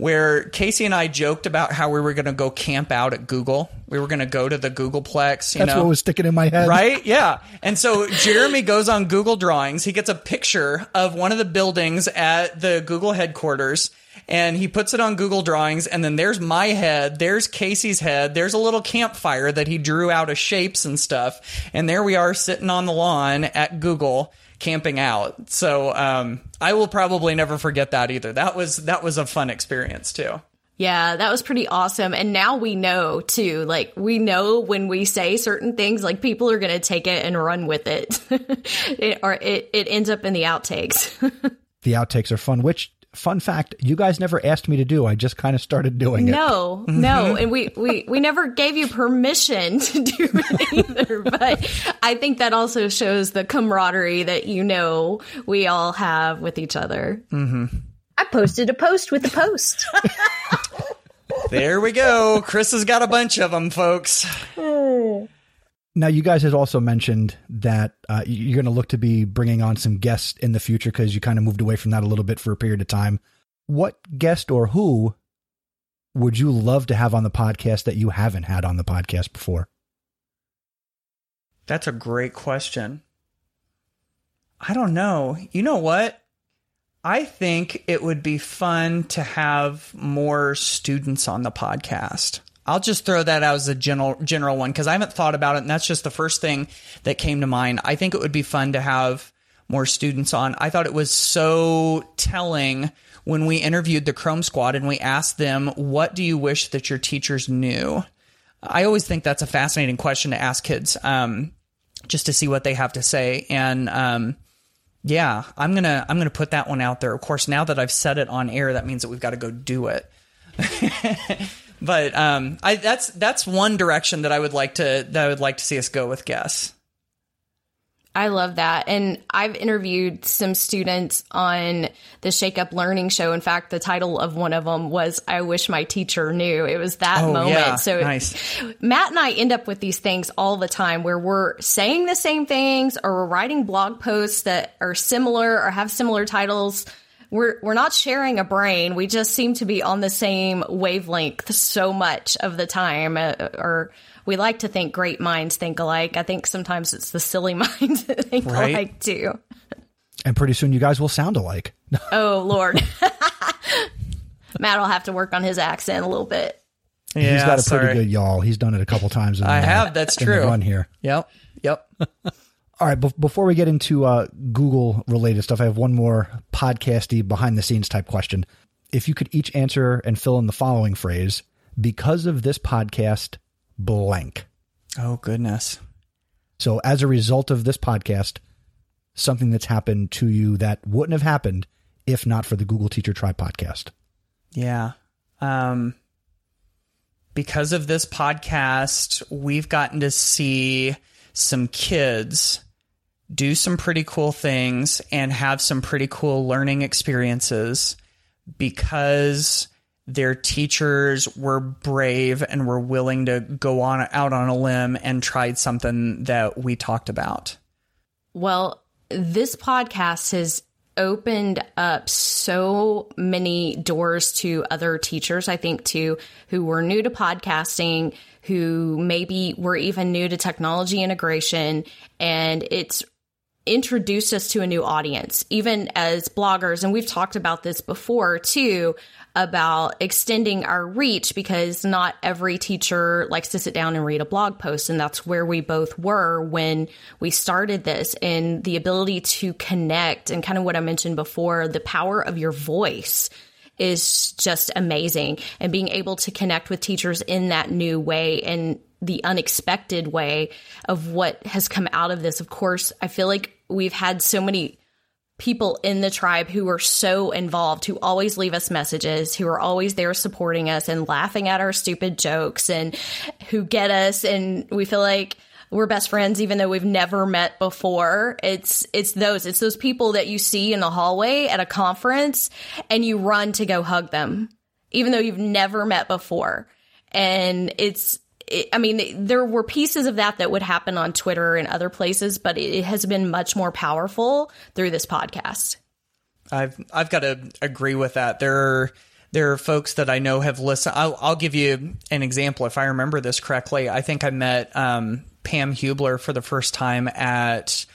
where Kasey and I joked about how we were going to go camp out at Google. We were going to go to the Googleplex. That's know? what was sticking in my head. Right? Yeah. And so Jeremy goes on Google Drawings. He gets a picture of one of the buildings at the Google headquarters and he puts it on Google Drawings. And then there's my head, there's Kasey's head, there's a little campfire that he drew out of shapes and stuff. And there we are sitting on the lawn at Google camping out. So um, I will probably never forget that either. That was that was a fun experience too. Yeah, that was pretty awesome. And now we know too, like we know when we say certain things, like people are going to take it and run with it, it or it, it ends up in the outtakes. the outtakes are fun, which fun fact, you guys never asked me to do. I just kind of started doing it. No, no. Mm-hmm. And we, we, we never gave you permission to do it either. But I think that also shows the camaraderie that you know we all have with each other. Mm-hmm. I posted a post with the post. there we go. Chris has got a bunch of them, folks. Now, you guys had also mentioned that uh, you're going to look to be bringing on some guests in the future because you kind of moved away from that a little bit for a period of time. What guest or who would you love to have on the podcast that you haven't had on the podcast before? That's a great question. I don't know. You know what? I think it would be fun to have more students on the podcast. I'll just throw that out as a general general one because I haven't thought about it, and that's just the first thing that came to mind. I think it would be fun to have more students on. I thought it was so telling when we interviewed the Chrome Squad and we asked them, "What do you wish that your teachers knew?" I always think that's a fascinating question to ask kids, um, just to see what they have to say. And um, yeah, I'm gonna I'm gonna put that one out there. Of course, now that I've said it on air, that means that we've got to go do it. but um, I that's that's one direction that I would like to that I would like to see us go with guess. I love that. And I've interviewed some students on the Shake Up Learning Show. In fact, the title of one of them was I Wish My Teacher Knew. It was that oh, moment. Yeah. So nice. Matt and I end up with these things all the time where we're saying the same things or we're writing blog posts that are similar or have similar titles we're we're not sharing a brain. We just seem to be on the same wavelength so much of the time, uh, or we like to think great minds think alike. I think sometimes it's the silly minds that think right? alike too. And pretty soon, you guys will sound alike. oh Lord, Matt will have to work on his accent a little bit. Yeah, he's got a pretty good y'all. He's done it a couple times. In, I have. That's true. Run here. Yep. Yep. All right, b- before we get into uh, Google related stuff, I have one more podcasty behind the scenes type question. If you could each answer and fill in the following phrase, because of this podcast, blank. Oh, goodness. So, as a result of this podcast, something that's happened to you that wouldn't have happened if not for the Google Teacher Tribe podcast. Yeah. Um, because of this podcast, we've gotten to see some kids do some pretty cool things and have some pretty cool learning experiences because their teachers were brave and were willing to go on out on a limb and tried something that we talked about. Well, this podcast has opened up so many doors to other teachers, I think, too, who were new to podcasting, who maybe were even new to technology integration. And it's introduced us to a new audience, even as bloggers. And we've talked about this before too about extending our reach because not every teacher likes to sit down and read a blog post. And that's where we both were when we started this and the ability to connect and kind of what I mentioned before, the power of your voice is just amazing and being able to connect with teachers in that new way and the unexpected way of what has come out of this. Of course, I feel like we've had so many people in the tribe who are so involved, who always leave us messages, who are always there supporting us and laughing at our stupid jokes and who get us. And we feel like we're best friends even though we've never met before. It's it's those it's those people that you see in the hallway at a conference and you run to go hug them even though you've never met before. And it's I mean, there were pieces of that that would happen on Twitter and other places, but it has been much more powerful through this podcast. I've I've got to agree with that. There are there are folks that I know have listened. I'll, I'll give you an example. If I remember this correctly, I think I met um, Pam Hubler for the first time at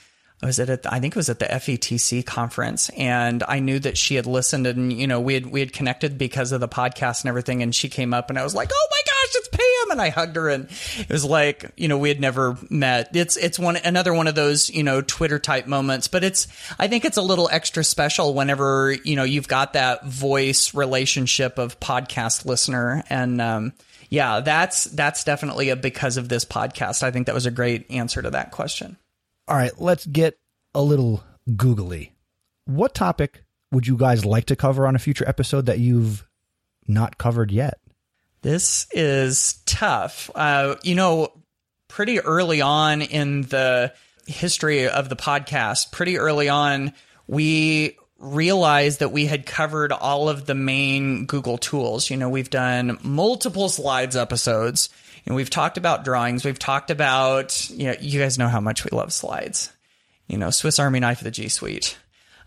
was it at I think it was at the FETC conference and I knew that she had listened and you know we had we had connected because of the podcast and everything and she came up and I was like oh my gosh it's Pam! And I hugged her and it was like you know we had never met. It's it's one another one of those you know Twitter type moments but it's I think it's a little extra special whenever you know you've got that voice relationship of podcast listener and um yeah that's that's definitely a because of this podcast. I think that was a great answer to that question all right, let's get a little googly. What topic would you guys like to cover on a future episode that you've not covered yet? This is tough. Uh, you know, pretty early on in the history of the podcast, pretty early on, we realized that we had covered all of the main Google tools. You know, we've done multiple slides episodes and we've talked about drawings. We've talked about, you know, you guys know how much we love slides. You know, Swiss Army knife of the G Suite.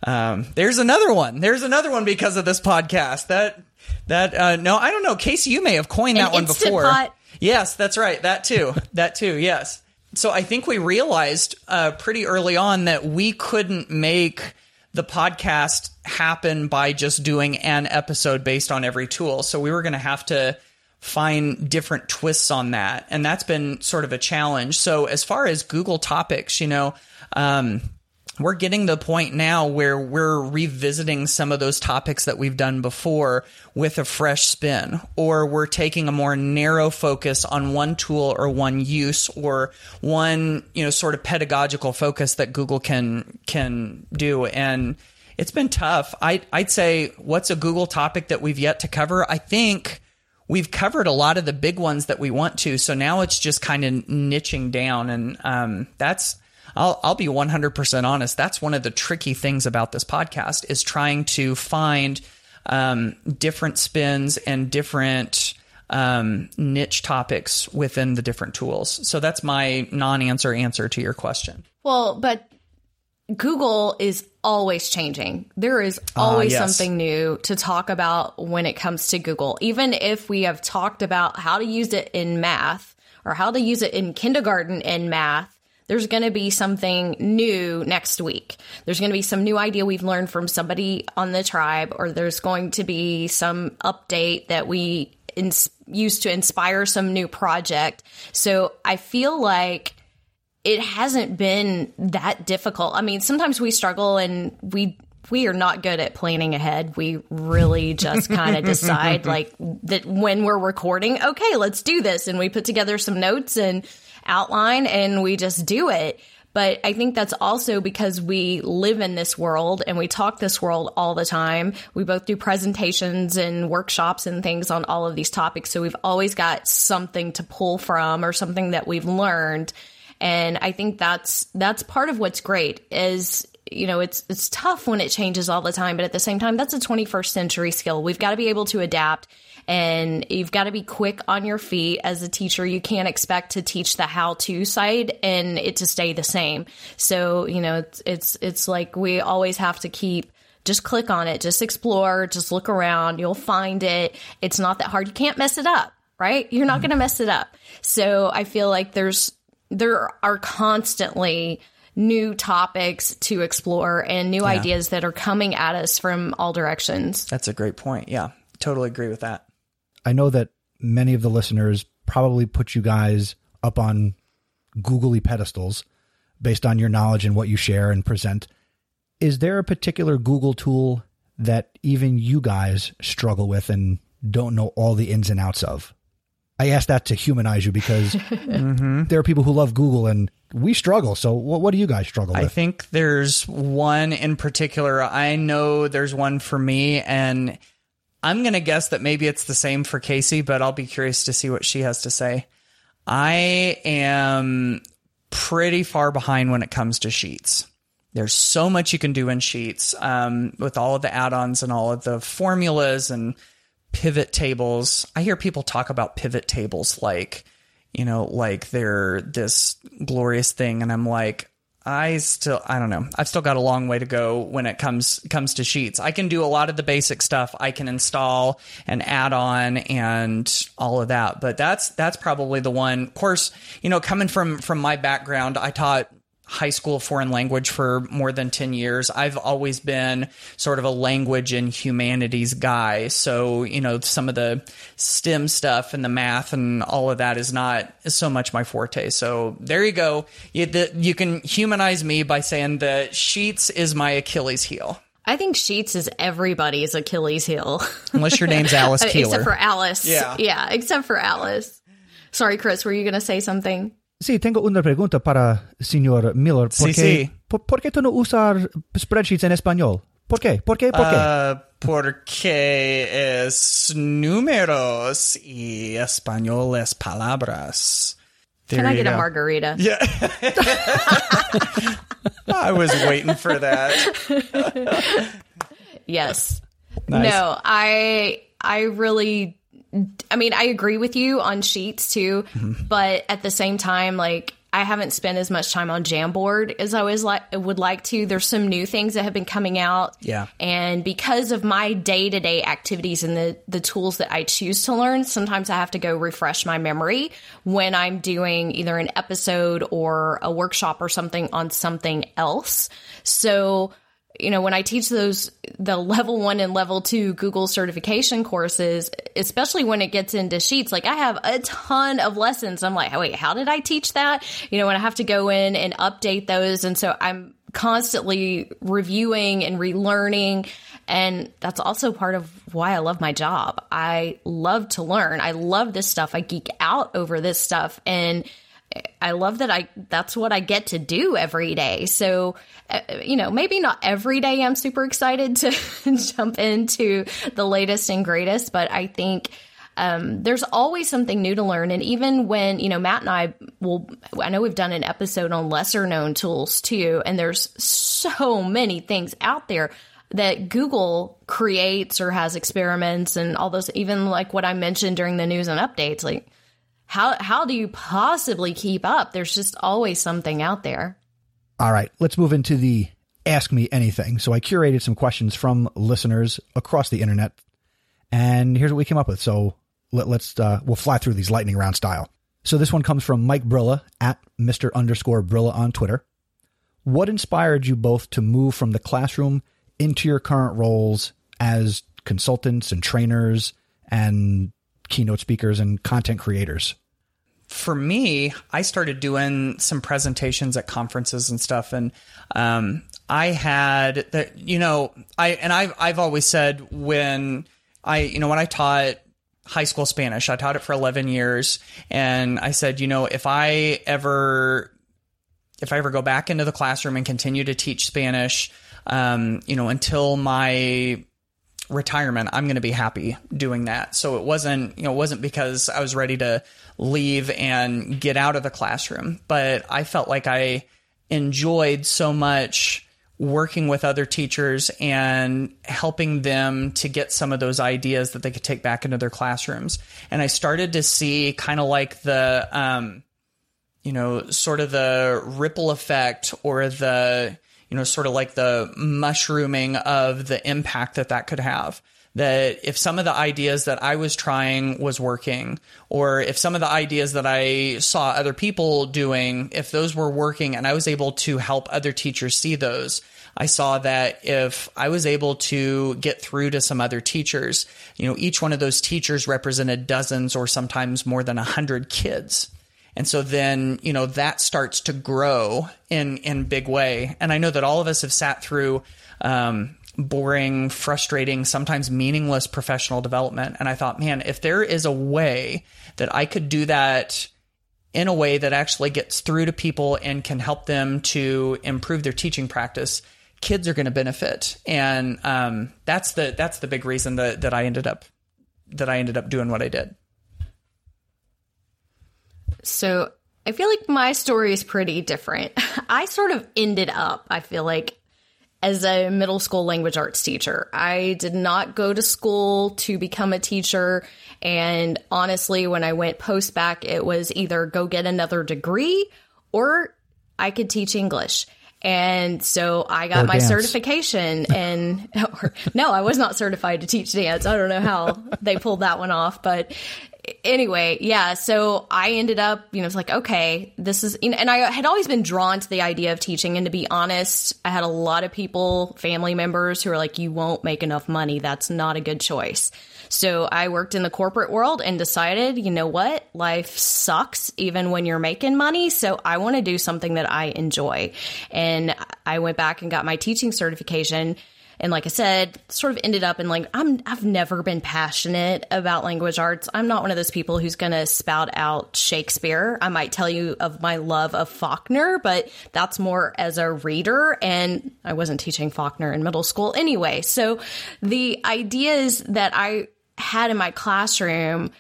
Um, there's another one. There's another one because of this podcast. That that uh, no, I don't know. Kasey, you may have coined that one before. Pot. Yes, that's right. That too. that too. Yes. So I think we realized uh, pretty early on that we couldn't make the podcast happen by just doing an episode based on every tool. So we were going to have to find different twists on that. And that's been sort of a challenge. So as far as Google topics, you know, um, we're getting the point now where we're revisiting some of those topics that we've done before with a fresh spin, or we're taking a more narrow focus on one tool or one use or one, you know, sort of pedagogical focus that Google can can do. And it's been tough. I, I'd say what's a Google topic that we've yet to cover? I think we've covered a lot of the big ones that we want to. So now it's just kind of niching down. And um, that's, I'll, I'll be 100% honest. That's one of the tricky things about this podcast is trying to find um, different spins and different um, niche topics within the different tools. So that's my non answer answer to your question. Well, but Google is always changing. There is ah, always uh, yes. something new to talk about when it comes to Google. Even if we have talked about how to use it in math or how to use it in kindergarten in math, there's going to be something new next week. There's going to be some new idea we've learned from somebody on the tribe, or there's going to be some update that we ins- use to inspire some new project. So I feel like it hasn't been that difficult. I mean, sometimes we struggle and we we are not good at planning ahead. We really just kind of decide like that when we're recording, okay, let's do this and we put together some notes and outline and we just do it. But I think that's also because we live in this world and we talk this world all the time. We both do presentations and workshops and things on all of these topics. So we've always got something to pull from or something that we've learned and I think that's that's part of what's great is you know it's it's tough when it changes all the time, but at the same time that's a 21st century skill. We've got to be able to adapt and you've got to be quick on your feet as a teacher. You can't expect to teach the how to side and it to stay the same. So, you know, it's, it's, it's like we always have to keep just click on it, just explore, just look around. You'll find it. It's not that hard. You can't mess it up, right? You're not mm-hmm. going to mess it up. So I feel like there's there are constantly new topics to explore and new ideas that are coming at us from all directions. That's a great point. Yeah, totally agree with that. I know that many of the listeners probably put you guys up on googly pedestals based on your knowledge and what you share and present. Is there a particular Google tool that even you guys struggle with and don't know all the ins and outs of? I ask that to humanize you because there are people who love Google and we struggle. So, what, what do you guys struggle with? I think there's one in particular. I know there's one for me, and I'm going to guess that maybe it's the same for Kasey, but I'll be curious to see what she has to say. I am pretty far behind when it comes to Sheets. There's so much you can do in Sheets um, with all of the add ons and all of the formulas and pivot tables. I hear people talk about pivot tables like, you know, like they're this glorious thing. And I'm like, I still, I don't know. I've still got a long way to go when it comes comes to sheets. I can do a lot of the basic stuff. I can install and add on and all of that. But that's that's probably the one. Of course, you know, coming from from my background, I taught high school foreign language for more than 10 years. I've always been sort of a language and humanities guy. So, you know, some of the STEM stuff and the math and all of that is not so much my forte. So there you go. You, the, you can humanize me by saying that Sheets is my Achilles heel. I think Sheets is everybody's Achilles heel. Unless your name's Alice Keeler. except for Alice. Yeah. Yeah, except for Alice. Sorry, Chris, were you going to say something? Sí, tengo una pregunta para señor Miller. ¿Por, Sí, qué, sí. Por, por qué tú no usar spreadsheets en español? ¿Por qué? ¿Por qué? ¿Por qué? Uh, porque es números y españoles palabras. Can I get a margarita? Yeah. I was waiting for that. Yes. Nice. No, I I really I mean, I agree with you on sheets too, Mm-hmm. but at the same time like I haven't spent as much time on Jamboard as I was like would like to. There's some new things that have been coming out. Yeah. And because of my day-to-day activities and the the tools that I choose to learn, sometimes I have to go refresh my memory when I'm doing either an episode or a workshop or something on something else. So you know, when I teach those, the level one and level two Google certification courses, especially when it gets into sheets, like I have a ton of lessons. I'm like, oh, wait, how did I teach that? You know, and I have to go in and update those. And so I'm constantly reviewing and relearning. And that's also part of why I love my job. I love to learn. I love this stuff. I geek out over this stuff. And I love that I that's what I get to do every day. So, uh, you know, maybe not every day I'm super excited to jump into the latest and greatest, but I think um, there's always something new to learn. And even when, you know, Matt and I will, I know we've done an episode on lesser known tools too, and there's so many things out there that Google creates or has experiments and all those, even like what I mentioned during the news and updates, like, how how do you possibly keep up? There's just always something out there. All right, let's move into the Ask Me Anything. So I curated some questions from listeners across the internet, and here's what we came up with. So let, let's uh, we'll fly through these lightning round style. So this one comes from Mike Brilla at Mr. underscore Brilla on Twitter. What inspired you both to move from the classroom into your current roles as consultants and trainers and keynote speakers and content creators? for me, I started doing some presentations at conferences and stuff, and um, I had that. You know, I and I've I've always said when I you know when I taught high school Spanish, I taught it for eleven years, and I said, you know, if I ever if I ever go back into the classroom and continue to teach Spanish, um, you know, until my retirement, I'm going to be happy doing that. So it wasn't, you know, it wasn't because I was ready to leave and get out of the classroom, but I felt like I enjoyed so much working with other teachers and helping them to get some of those ideas that they could take back into their classrooms. And I started to see kind of like the, um, you know, sort of the ripple effect or the, you know, sort of like the mushrooming of the impact that that could have. that if some of the ideas that I was trying was working, or if some of the ideas that I saw other people doing, if those were working and I was able to help other teachers see those, I saw that if I was able to get through to some other teachers, you know, each one of those teachers represented dozens or sometimes more than a hundred kids. And so then, you know, that starts to grow in, in big way. And I know that all of us have sat through, um, boring, frustrating, sometimes meaningless professional development. And I thought, man, if there is a way that I could do that in a way that actually gets through to people and can help them to improve their teaching practice, kids are going to benefit. And um, that's the that's the big reason that that I ended up that I ended up doing what I did. So I feel like my story is pretty different. I sort of ended up, I feel like, as a middle school language arts teacher. I did not go to school to become a teacher. And honestly, when I went post back, it was either go get another degree or I could teach English. And so I got Or my dance. certification and or, no, I was not certified to teach dance. I don't know how they pulled that one off, but anyway, yeah, so I ended up, you know, it's like, okay, this is, you know, and I had always been drawn to the idea of teaching. And to be honest, I had a lot of people, family members who are like, you won't make enough money. That's not a good choice. So I worked in the corporate world and decided, you know what? Life sucks even when you're making money. So I want to do something that I enjoy. And I went back and got my teaching certification. And like I said, sort of ended up in like I'm I've never been passionate about language arts. I'm not one of those people who's going to spout out Shakespeare. I might tell you of my love of Faulkner, but that's more as a reader and I wasn't teaching Faulkner in middle school anyway. So the ideas that I had in my classroom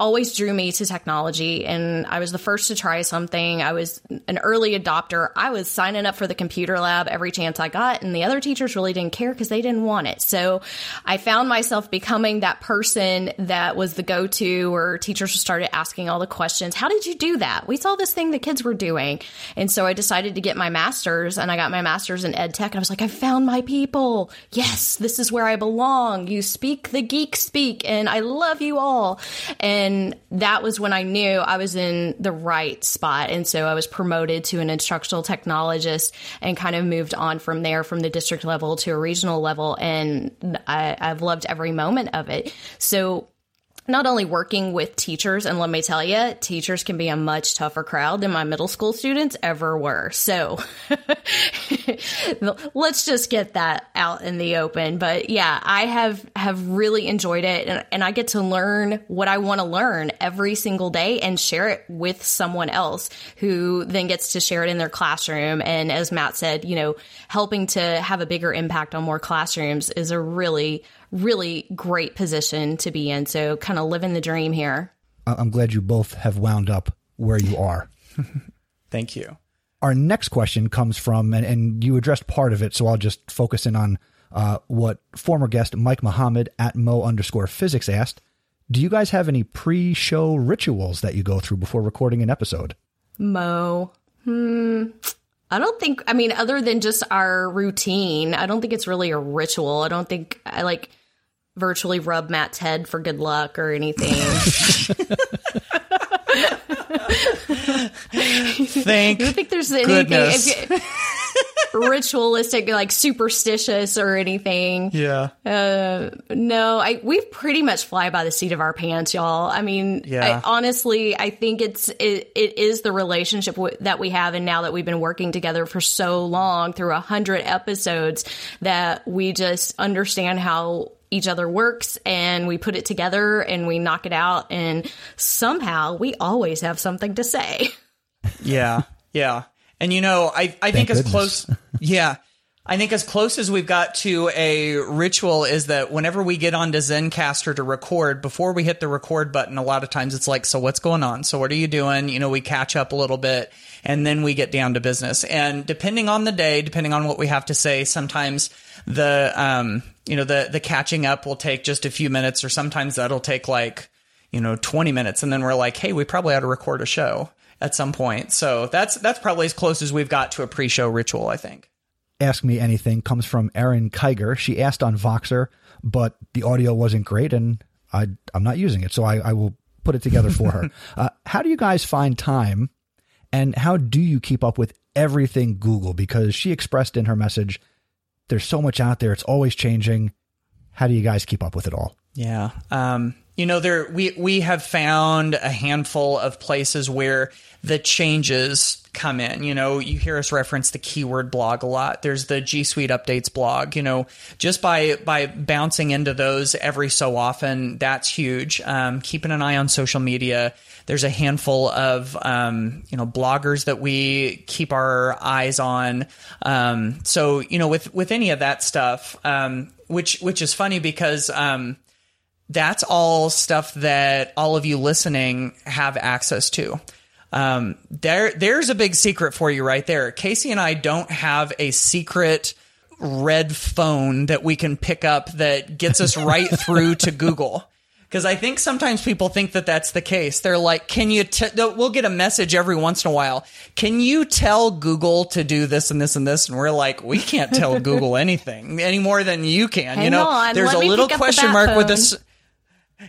always drew me to technology and I was the first to try something. I was an early adopter. I was signing up for the computer lab every chance I got and the other teachers really didn't care because they didn't want it. So I found myself becoming that person that was the go-to where teachers started asking all the questions. How did you do that? We saw this thing the kids were doing. And so I decided to get my master's and I got my master's in ed tech and I was like, I found my people. Yes, this is where I belong. You speak the geek speak and I love you all. And that was when I knew I was in the right spot. And so I was promoted to an instructional technologist and kind of moved on from there from the district level to a regional level. And I, I've loved every moment of it. So not only working with teachers, and let me tell you, teachers can be a much tougher crowd than my middle school students ever were. So let's just get that out in the open. But yeah, I have have really enjoyed it, and, and I get to learn what I want to learn every single day and share it with someone else who then gets to share it in their classroom. And as Matt said, you know, helping to have a bigger impact on more classrooms is a really really great position to be in. So kind of living the dream here. I- I'm glad you both have wound up where you are. Thank you. Our next question comes from, and, and you addressed part of it, so I'll just focus in on uh, what former guest Mike Mohammad at Mo underscore physics asked. Do you guys have any pre show rituals that you go through before recording an episode? Mo. Hmm. I don't think, I mean, other than just our routine, I don't think it's really a ritual. I don't think I like virtually rub Matt's head for good luck or anything. Thank I don't think there's anything Goodness. if ritualistic, like superstitious or anything. yeah. Uh, no, I we pretty much fly by the seat of our pants, y'all. I mean, Yeah. I, honestly, I think it's it, it is the relationship w- that we have, and now that we've been working together for so long through a hundred episodes, that we just understand how each other works and we put it together and we knock it out and somehow we always have something to say. Yeah, yeah. And you know, I I think Thank as goodness. close, yeah, I think as close as we've got to a ritual is that whenever we get onto Zencastr to record, before we hit the record button, a lot of times it's like, so what's going on? So what are you doing? You know, we catch up a little bit and then we get down to business. And depending on the day, depending on what we have to say, sometimes the um you know the the catching up will take just a few minutes, or sometimes that'll take like you know 20 minutes and then we're like hey we probably ought to record a show at some point so that's that's probably as close as we've got to a pre-show ritual i think Ask Me Anything comes from Erin Kiger. She asked on Voxer, but the audio wasn't great, and I, I'm not using it, so I, I will put it together for her. Uh, how do you guys find time, and how do you keep up with everything Google? Because she expressed in her message, there's so much out there, it's always changing. How do you guys keep up with it all? Yeah. Um, you know, there we we have found a handful of places where the changes come in. You know, you hear us reference the keyword blog a lot. There's the G Suite updates blog. You know, just by by bouncing into those every so often, that's huge. Um, keeping an eye on social media. There's a handful of um, you know bloggers that we keep our eyes on. Um, so you know, with with any of that stuff, um, which which is funny because um, that's all stuff that all of you listening have access to. Um, there, there's a big secret for you right there. Kasey and I don't have a secret red phone that we can pick up that gets us right through to Google. Because I think sometimes people think that that's the case. They're like, "Can you?" T-? We'll get a message every once in a while. Can you tell Google to do this and this and this? And we're like, "We can't tell Google anything any more than you can." Hang you know, on, there's a little question mark with this.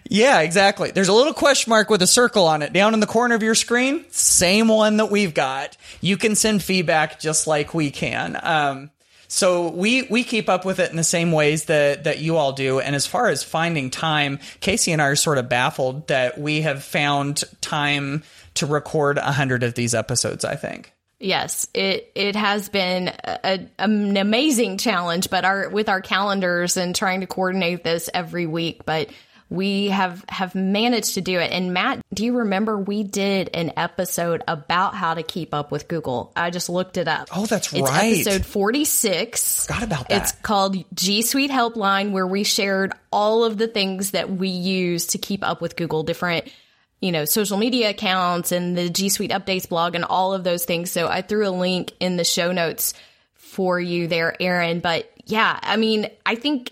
Yeah, exactly. There's a little question mark with a circle on it down in the corner of your screen. Same one that we've got. You can send feedback just like we can. Um, so we we keep up with it in the same ways that that you all do. And as far as finding time, Kasey and I are sort of baffled that we have found time to record a hundred of these episodes. I think. Yes, it it has been a, an amazing challenge, but our with our calendars and trying to coordinate this every week, but we have have managed to do it. And Matt, do you remember we did an episode about how to keep up with Google? I just looked it up. Oh, that's it's right. Episode forty six. Forgot about that. It's called G Suite Helpline, where we shared all of the things that we use to keep up with Google, different you know, social media accounts and the G Suite updates blog and all of those things. So I threw a link in the show notes for you there, Erin. But yeah, I mean, I think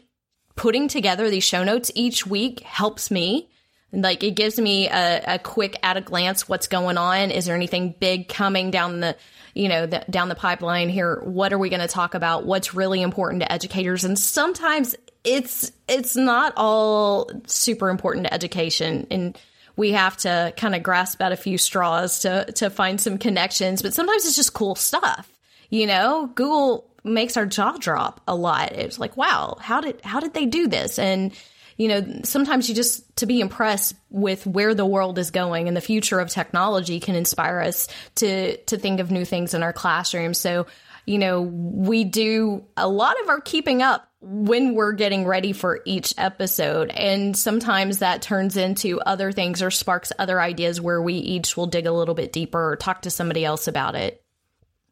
putting together these show notes each week helps me. Like it gives me a, a quick at a glance what's going on. Is there anything big coming down the you know the, down the pipeline here? What are we going to talk about? What's really important to educators? And sometimes it's it's not all super important to education and we have to kind of grasp at a few straws to to find some connections but sometimes it's just cool stuff you know google makes our jaw drop a lot it's like wow how did how did they do this and you know sometimes you just to be impressed with where the world is going and the future of technology can inspire us to to think of new things in our classrooms so you know we do a lot of our keeping up when we're getting ready for each episode. And sometimes that turns into other things or sparks other ideas where we each will dig a little bit deeper or talk to somebody else about it.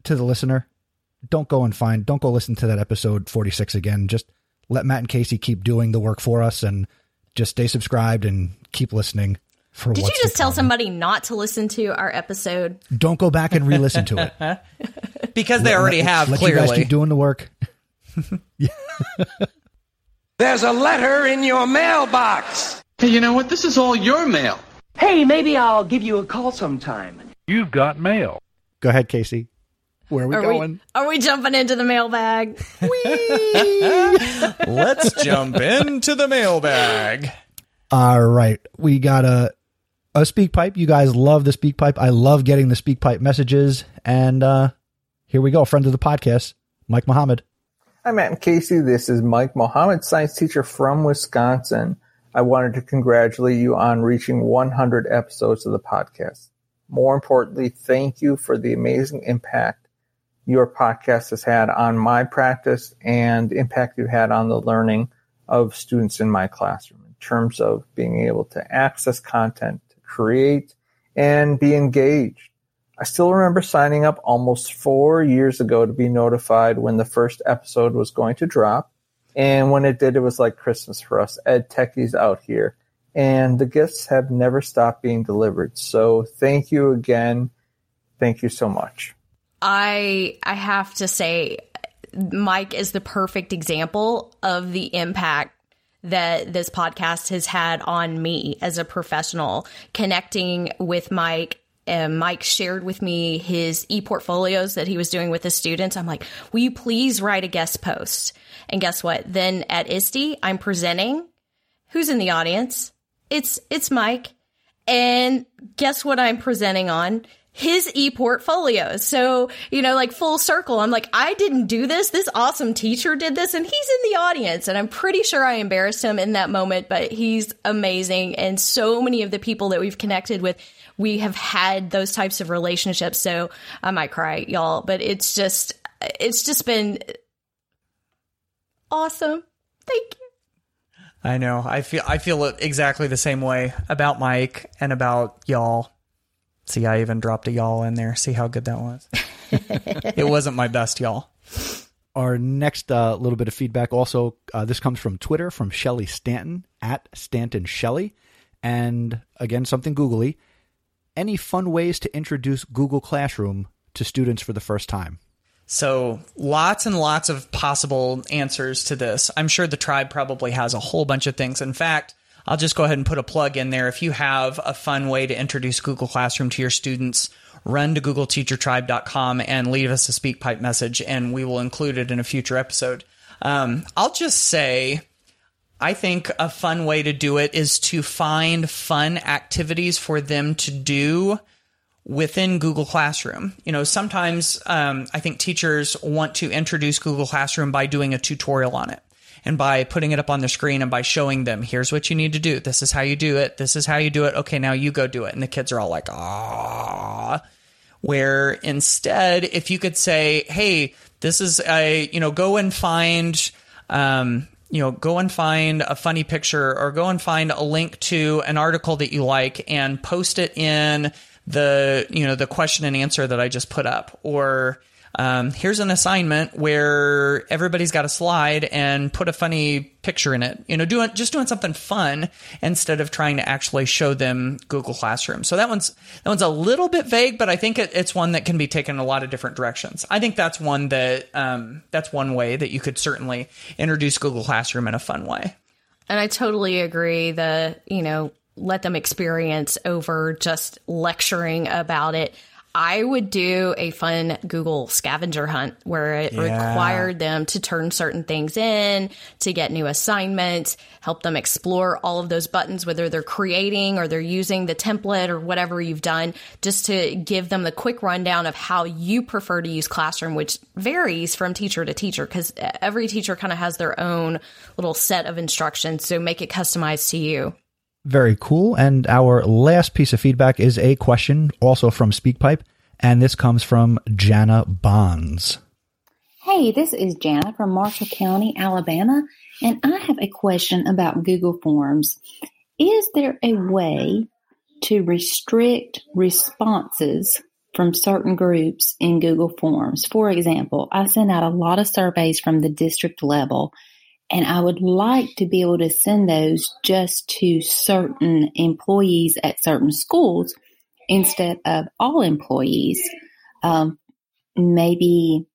To the listener, don't go and find, don't go listen to that episode 46 again. Just let Matt and Kasey keep doing the work for us and just stay subscribed and keep listening for Did you just tell somebody not to listen to our episode? Don't go back and re-listen to it. because they already have Let you guys clearly. keep doing the work. There's a letter in your mailbox. Hey, you know what? This is all your mail. Hey, maybe I'll give you a call sometime. You've got mail. Go ahead, Kasey. Where are we Are going? we, are we jumping into the mailbag? Let's jump into the mailbag. All right. We got a a SpeakPipe. You guys love the SpeakPipe. I love getting the SpeakPipe messages. And uh here we go. Friend of the podcast, Mike Mohammad. Hi, Matt and Kasey. This is Mike Mohammad, science teacher from Wisconsin. I wanted to congratulate you on reaching 100 episodes of the podcast. More importantly, thank you for the amazing impact your podcast has had on my practice and impact you've had on the learning of students in my classroom in terms of being able to access content, to create, and be engaged. I still remember signing up almost four years ago to be notified when the first episode was going to drop. And when it did, it was like Christmas for us ed techies out here. And the gifts have never stopped being delivered. So thank you again. Thank you so much. I I have to say Mike is the perfect example of the impact that this podcast has had on me as a professional connecting with Mike and Mike shared with me his e portfolios that he was doing with his students. I'm like, will you please write a guest post? And guess what? Then at ISTE, I'm presenting. Who's in the audience? It's, it's Mike. And guess what I'm presenting on? His e-portfolio. So, you know, like full circle. I'm like, I didn't do this. This awesome teacher did this and he's in the audience. And I'm pretty sure I embarrassed him in that moment, but he's amazing. And so many of the people that we've connected with, we have had those types of relationships. So I might cry, y'all, but it's just, it's just been awesome. Thank you. I know. I feel I feel exactly the same way about Mike and about y'all. See, I even dropped a y'all in there. See how good that was. it wasn't my best y'all. Our next uh, little bit of feedback also, uh, this comes from Twitter from Shelly Stanton at Stanton Shelly. And again, something googly. Any fun ways to introduce Google Classroom to students for the first time? So, lots and lots of possible answers to this. I'm sure the tribe probably has a whole bunch of things. In fact, I'll just go ahead and put a plug in there. If you have a fun way to introduce Google Classroom to your students, run to googleteachertribe.com and leave us a SpeakPipe message, and we will include it in a future episode. Um, I'll just say, I think a fun way to do it is to find fun activities for them to do within Google Classroom. You know, sometimes um, I think teachers want to introduce Google Classroom by doing a tutorial on it and by putting it up on the screen and by showing them, here's what you need to do. This is how you do it. This is how you do it. Okay, now you go do it. And the kids are all like, ah. Where instead, if you could say, hey, this is a, you know, go and find, um, you know, go and find a funny picture or go and find a link to an article that you like and post it in the, you know, the question and answer that I just put up or, um, here's an assignment where everybody's got a slide and put a funny picture in it. You know, doing just doing something fun instead of trying to actually show them Google Classroom. So that one's that one's a little bit vague, but I think it, it's one that can be taken in a lot of different directions. I think that's one that um, that's one way that you could certainly introduce Google Classroom in a fun way. And I totally agree. The you know let them experience over just lecturing about it. I would do a fun Google scavenger hunt where it yeah. required them to turn certain things in to get new assignments, help them explore all of those buttons, whether they're creating or they're using the template or whatever you've done, just to give them the quick rundown of how you prefer to use Classroom, which varies from teacher to teacher because every teacher kind of has their own little set of instructions. So make it customized to you. Very cool. And our last piece of feedback is a question also from SpeakPipe, and this comes from Janna Bonds. Hey, this is Janna from Marshall County, Alabama, and I have a question about Google Forms. Is there a way to restrict responses from certain groups in Google Forms? For example, I send out a lot of surveys from the district level and I would like to be able to send those just to certain employees at certain schools instead of all employees. Um, maybe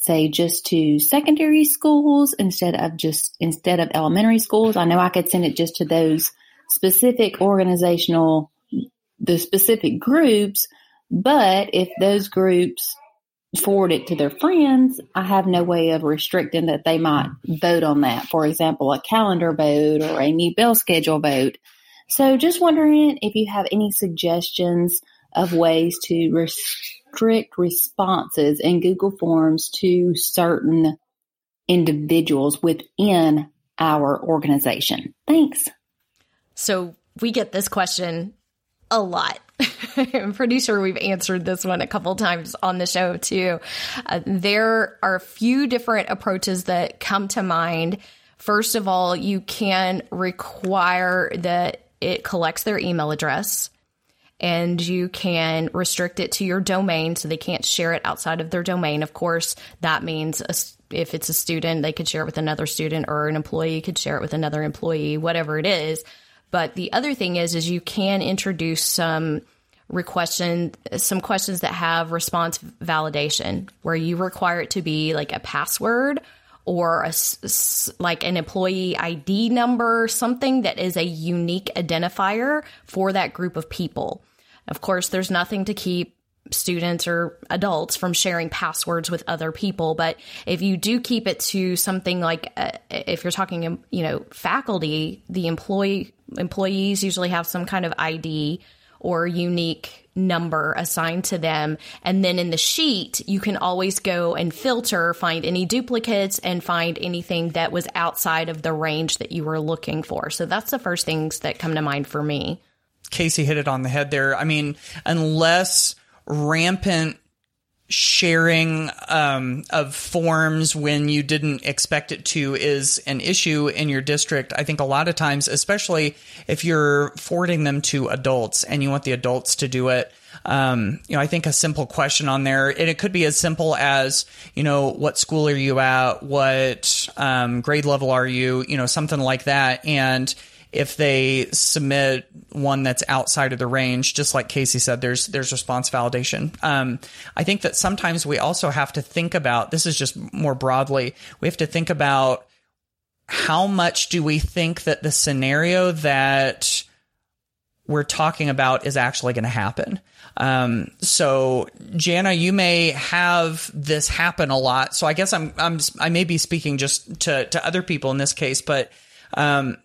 say just to secondary schools instead of just instead of elementary schools. I know I could send it just to those specific organizational the specific groups, but if those groups forward it to their friends, I have no way of restricting that they might vote on that. For example, a calendar vote or a new bell schedule vote. So just wondering if you have any suggestions of ways to restrict responses in Google Forms to certain individuals within our organization. Thanks. So we get this question a lot. I'm pretty sure we've answered this one a couple times on the show too. Uh, there are a few different approaches that come to mind. First of all, you can require that it collects their email address and you can restrict it to your domain so they can't share it outside of their domain. Of course, that means a, if it's a student, they could share it with another student or an employee could share it with another employee, whatever it is. But the other thing is, is you can introduce some requestion some questions that have response validation where you require it to be like a password or a, like an employee ID number, something that is a unique identifier for that group of people. Of course, there's nothing to keep students or adults from sharing passwords with other people but if you do keep it to something like uh, if you're talking you know faculty the employee employees usually have some kind of ID or unique number assigned to them. And then in the sheet, you can always go and filter, find any duplicates, and find anything that was outside of the range that you were looking for. So that's the first things that come to mind for me. Kasey hit it on the head there. I mean, unless rampant sharing um, of forms when you didn't expect it to is an issue in your district. I think a lot of times, especially if you're forwarding them to adults and you want the adults to do it. Um, you know, I think a simple question on there, and it could be as simple as, you know, what school are you at? What um, grade level are you? You know, something like that. And if they submit one that's outside of the range, just like Kasey said, there's there's response validation. Um, I think that sometimes we also have to think about this is just more broadly. We have to think about how much do we think that the scenario that we're talking about is actually going to happen. Um, so Janna, you may have this happen a lot. So I guess I'm, I'm, I may be speaking just to, to other people in this case, but, um,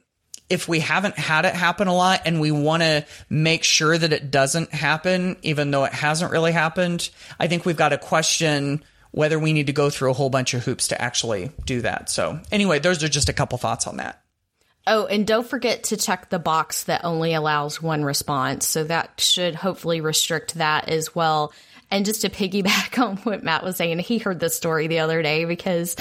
if we haven't had it happen a lot and we want to make sure that it doesn't happen, even though it hasn't really happened, I think we've got to question whether we need to go through a whole bunch of hoops to actually do that. So, anyway, those are just a couple thoughts on that. Oh, and don't forget to check the box that only allows one response. So, that should hopefully restrict that as well. And just to piggyback on what Matt was saying, he heard this story the other day because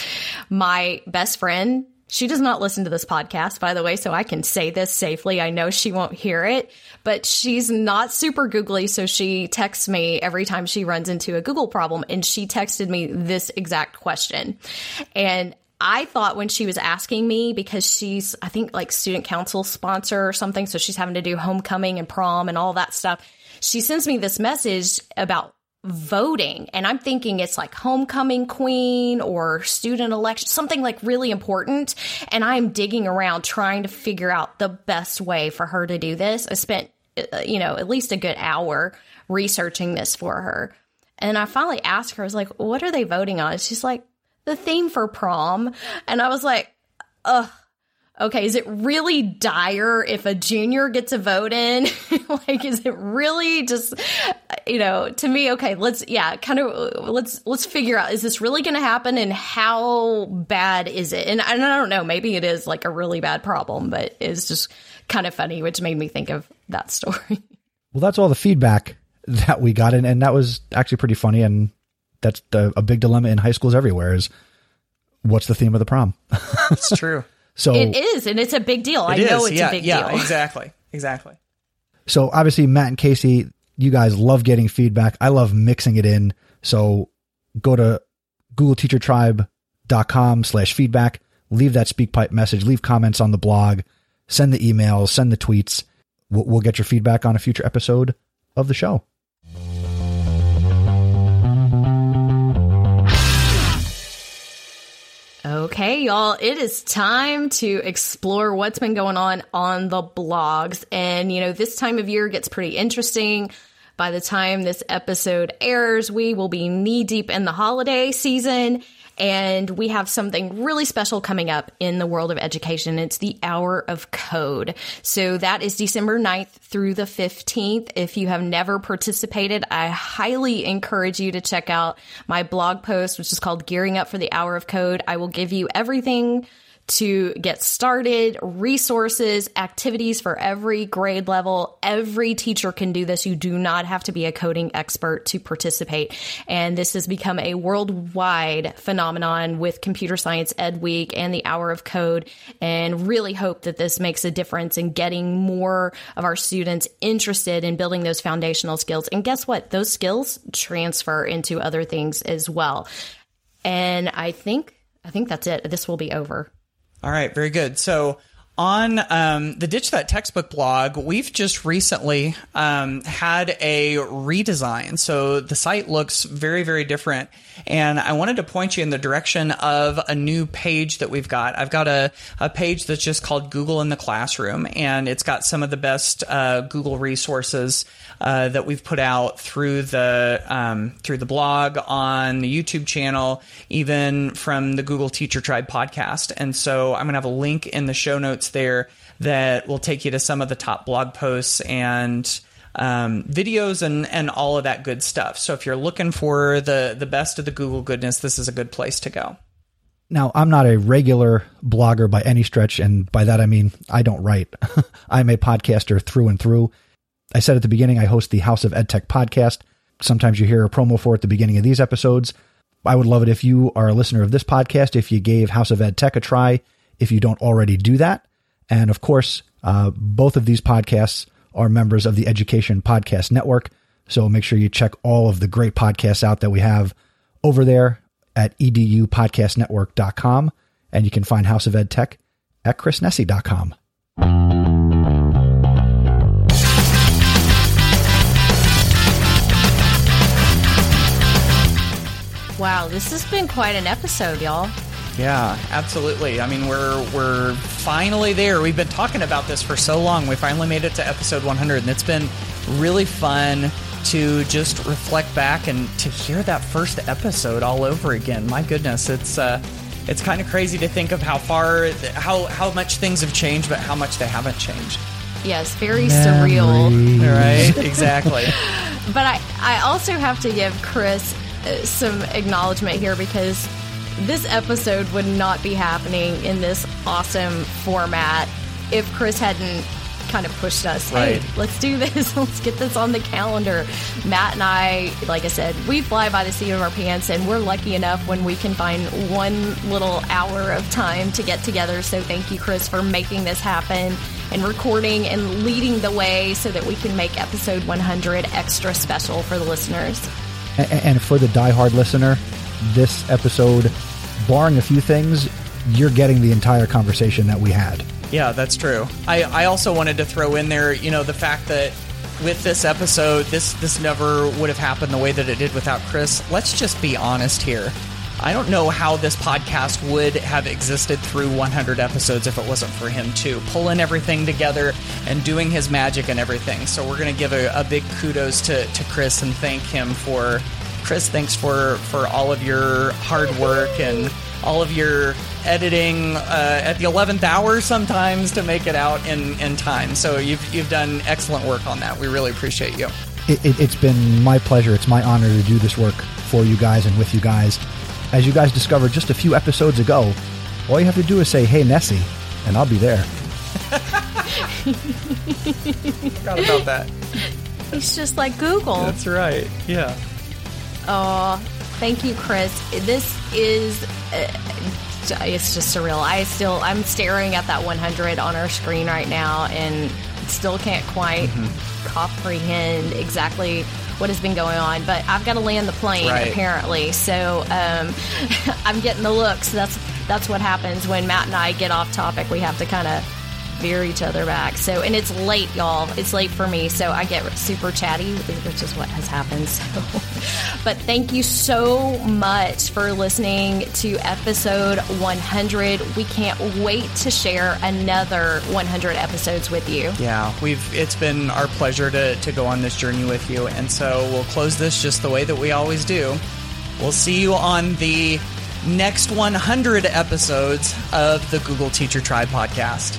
my best friend she does not listen to this podcast, by the way, so I can say this safely. I know she won't hear it, but she's not super googly, so she texts me every time she runs into a Google problem, and she texted me this exact question. And I thought when she was asking me, because she's, I think, like student council sponsor or something, so she's having to do homecoming and prom and all that stuff. She sends me this message about voting. And i'm thinking it's like homecoming queen or student election something like really important. And i'm digging around trying to figure out the best way for her to do this. I spent uh, you know at least a good hour researching this for her. And i finally asked her i was like what are they voting on? She's like the theme for prom. And i was like ugh okay, is it really dire if a junior gets a vote in? like, is it really just, you know, to me, okay, let's, yeah, kind of, let's, let's figure out, is this really going to happen and how bad is it? And, and I don't know, maybe it is like a really bad problem, but it's just kind of funny, which made me think of that story. Well, that's all the feedback that we got. And, and that was actually pretty funny. And that's the, a big dilemma in high schools everywhere is what's the theme of the prom? it's true. So it is, and it's a big deal. I know it's yeah, a big yeah, deal. exactly, exactly. So obviously, Matt and Kasey, you guys love getting feedback. I love mixing it in. So go to googleteachertribe.com slash feedback. Leave that SpeakPipe message. Leave comments on the blog. Send the emails. Send the tweets. We'll, we'll get your feedback on a future episode of the show. Okay, y'all, it is time to explore what's been going on on the blogs. And, you know, this time of year gets pretty interesting. By the time this episode airs, we will be knee deep in the holiday season. And we have something really special coming up in the world of education. It's the Hour of Code. So that is December 9th through the 15th. If you have never participated, I highly encourage you to check out my blog post, which is called Gearing Up for the Hour of Code. I will give you everything to get started, resources, activities for every grade level. Every teacher can do this. You do not have to be a coding expert to participate. And this has become a worldwide phenomenon with Computer Science Ed Week and the Hour of Code. And really hope that this makes a difference in getting more of our students interested in building those foundational skills. And guess what? Those skills transfer into other things as well. And I think I think that's it. This will be over. All right, very good. So on um, the Ditch That Textbook blog, we've just recently um, had a redesign. So the site looks very, very different. And I wanted to point you in the direction of a new page that we've got. I've got a, a page that's just called Google in the Classroom, and it's got some of the best uh, Google resources uh, that we've put out through the um, through the blog on the YouTube channel, even from the Google Teacher Tribe podcast. And so I'm going to have a link in the show notes there that will take you to some of the top blog posts and um, videos and and all of that good stuff. So if you're looking for the the best of the Google goodness, this is a good place to go. Now, I'm not a regular blogger by any stretch, and by that I mean I don't write. I'm a podcaster through and through. I said at the beginning I host the House of EdTech podcast. Sometimes you hear a promo for it at the beginning of these episodes. I would love it if you are a listener of this podcast, if you gave House of EdTech a try, if you don't already do that. And of course, uh, both of these podcasts are members of the Education Podcast Network. So make sure you check all of the great podcasts out that we have over there at edupodcastnetwork.com. And you can find House of Ed Tech at chrisnesi.com. Wow, this has been quite an episode, y'all. Yeah, absolutely. I mean, we're we're finally there. We've been talking about this for so long. We finally made it to episode 100, and it's been really fun to just reflect back and to hear that first episode all over again. My goodness, it's uh, it's kind of crazy to think of how far, how how much things have changed, but how much they haven't changed. Yes, very surreal. Right? Exactly. But I, I also have to give Chris uh, some acknowledgement here because this episode would not be happening in this awesome format if Chris hadn't kind of pushed us. Right. Hey, let's do this. let's get this on the calendar. Matt and I, like I said, we fly by the seat of our pants, and we're lucky enough when we can find one little hour of time to get together. So thank you, Chris, for making this happen and recording and leading the way so that we can make episode 100 extra special for the listeners. And for the diehard listener, this episode, barring a few things, you're getting the entire conversation that we had. Yeah, that's true. I, I also wanted to throw in there, you know, the fact that with this episode, this this never would have happened the way that it did without Chris. Let's just be honest here. I don't know how this podcast would have existed through 100 episodes if it wasn't for him too, pulling everything together and doing his magic and everything. So we're going to give a, a big kudos to, to Chris and thank him for Chris. Thanks for for all of your hard work and all of your editing uh, at the 11th hour sometimes to make it out in, in time. So you've you've done excellent work on that. We really appreciate you. It, it, it's been my pleasure. It's my honor to do this work for you guys and with you guys. As you guys discovered just a few episodes ago, all you have to do is say, hey, Nessie, and I'll be there. Forgot about that. It's just like Google. That's right. Yeah. Oh, thank you, Chris. This is. Uh, it's just surreal. I still, I'm staring at that 100 on our screen right now, and still can't quite comprehend exactly what has been going on. But I've got to land the plane Right. apparently, so um, I'm getting the looks. That's that's what happens when Matt and I get off topic. We have to kind of veer each other back. So, and it's late, y'all. It's late for me, so I get super chatty, which is what has happened. So, but thank you so much for listening to episode 100. We can't wait to share another 100 episodes with you. Yeah, we've it's been our pleasure to, to go on this journey with you. And so we'll close this just the way that we always do. We'll see you on the next 100 episodes of the Google Teacher Tribe podcast.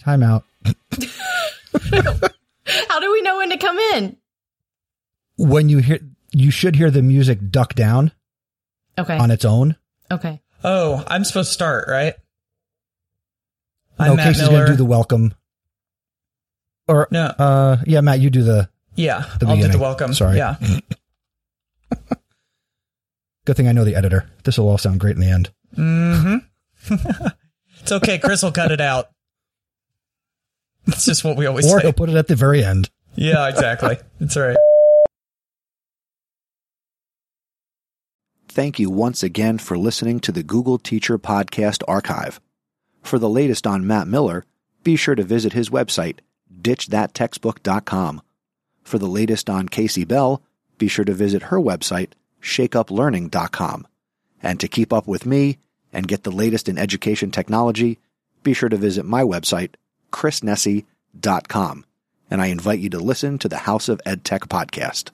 Time out. How do we know when to come in? When you hear you should hear the music duck down Okay. on its own. okay. Oh, I'm supposed to start, right? no, I'm Matt Kasey's going to do the welcome. Or No. uh, yeah, Matt, you do the Yeah, the I'll do the welcome. Sorry. Yeah. Good thing I know the editor. This will all sound great in the end. Mm-hmm. it's okay. Chris will cut it out. It's just what we always Or say. he'll put it at the very end. Yeah, exactly. That's right. Thank you once again for listening to the Google Teacher Podcast Archive. For the latest on Matt Miller, be sure to visit his website, ditchthattextbook.com. For the latest on Kasey Bell, be sure to visit her website, shakeuplearning.com. And to keep up with me and get the latest in education technology, be sure to visit my website, chrisnesi.com. And I invite you to listen to the House of EdTech podcast.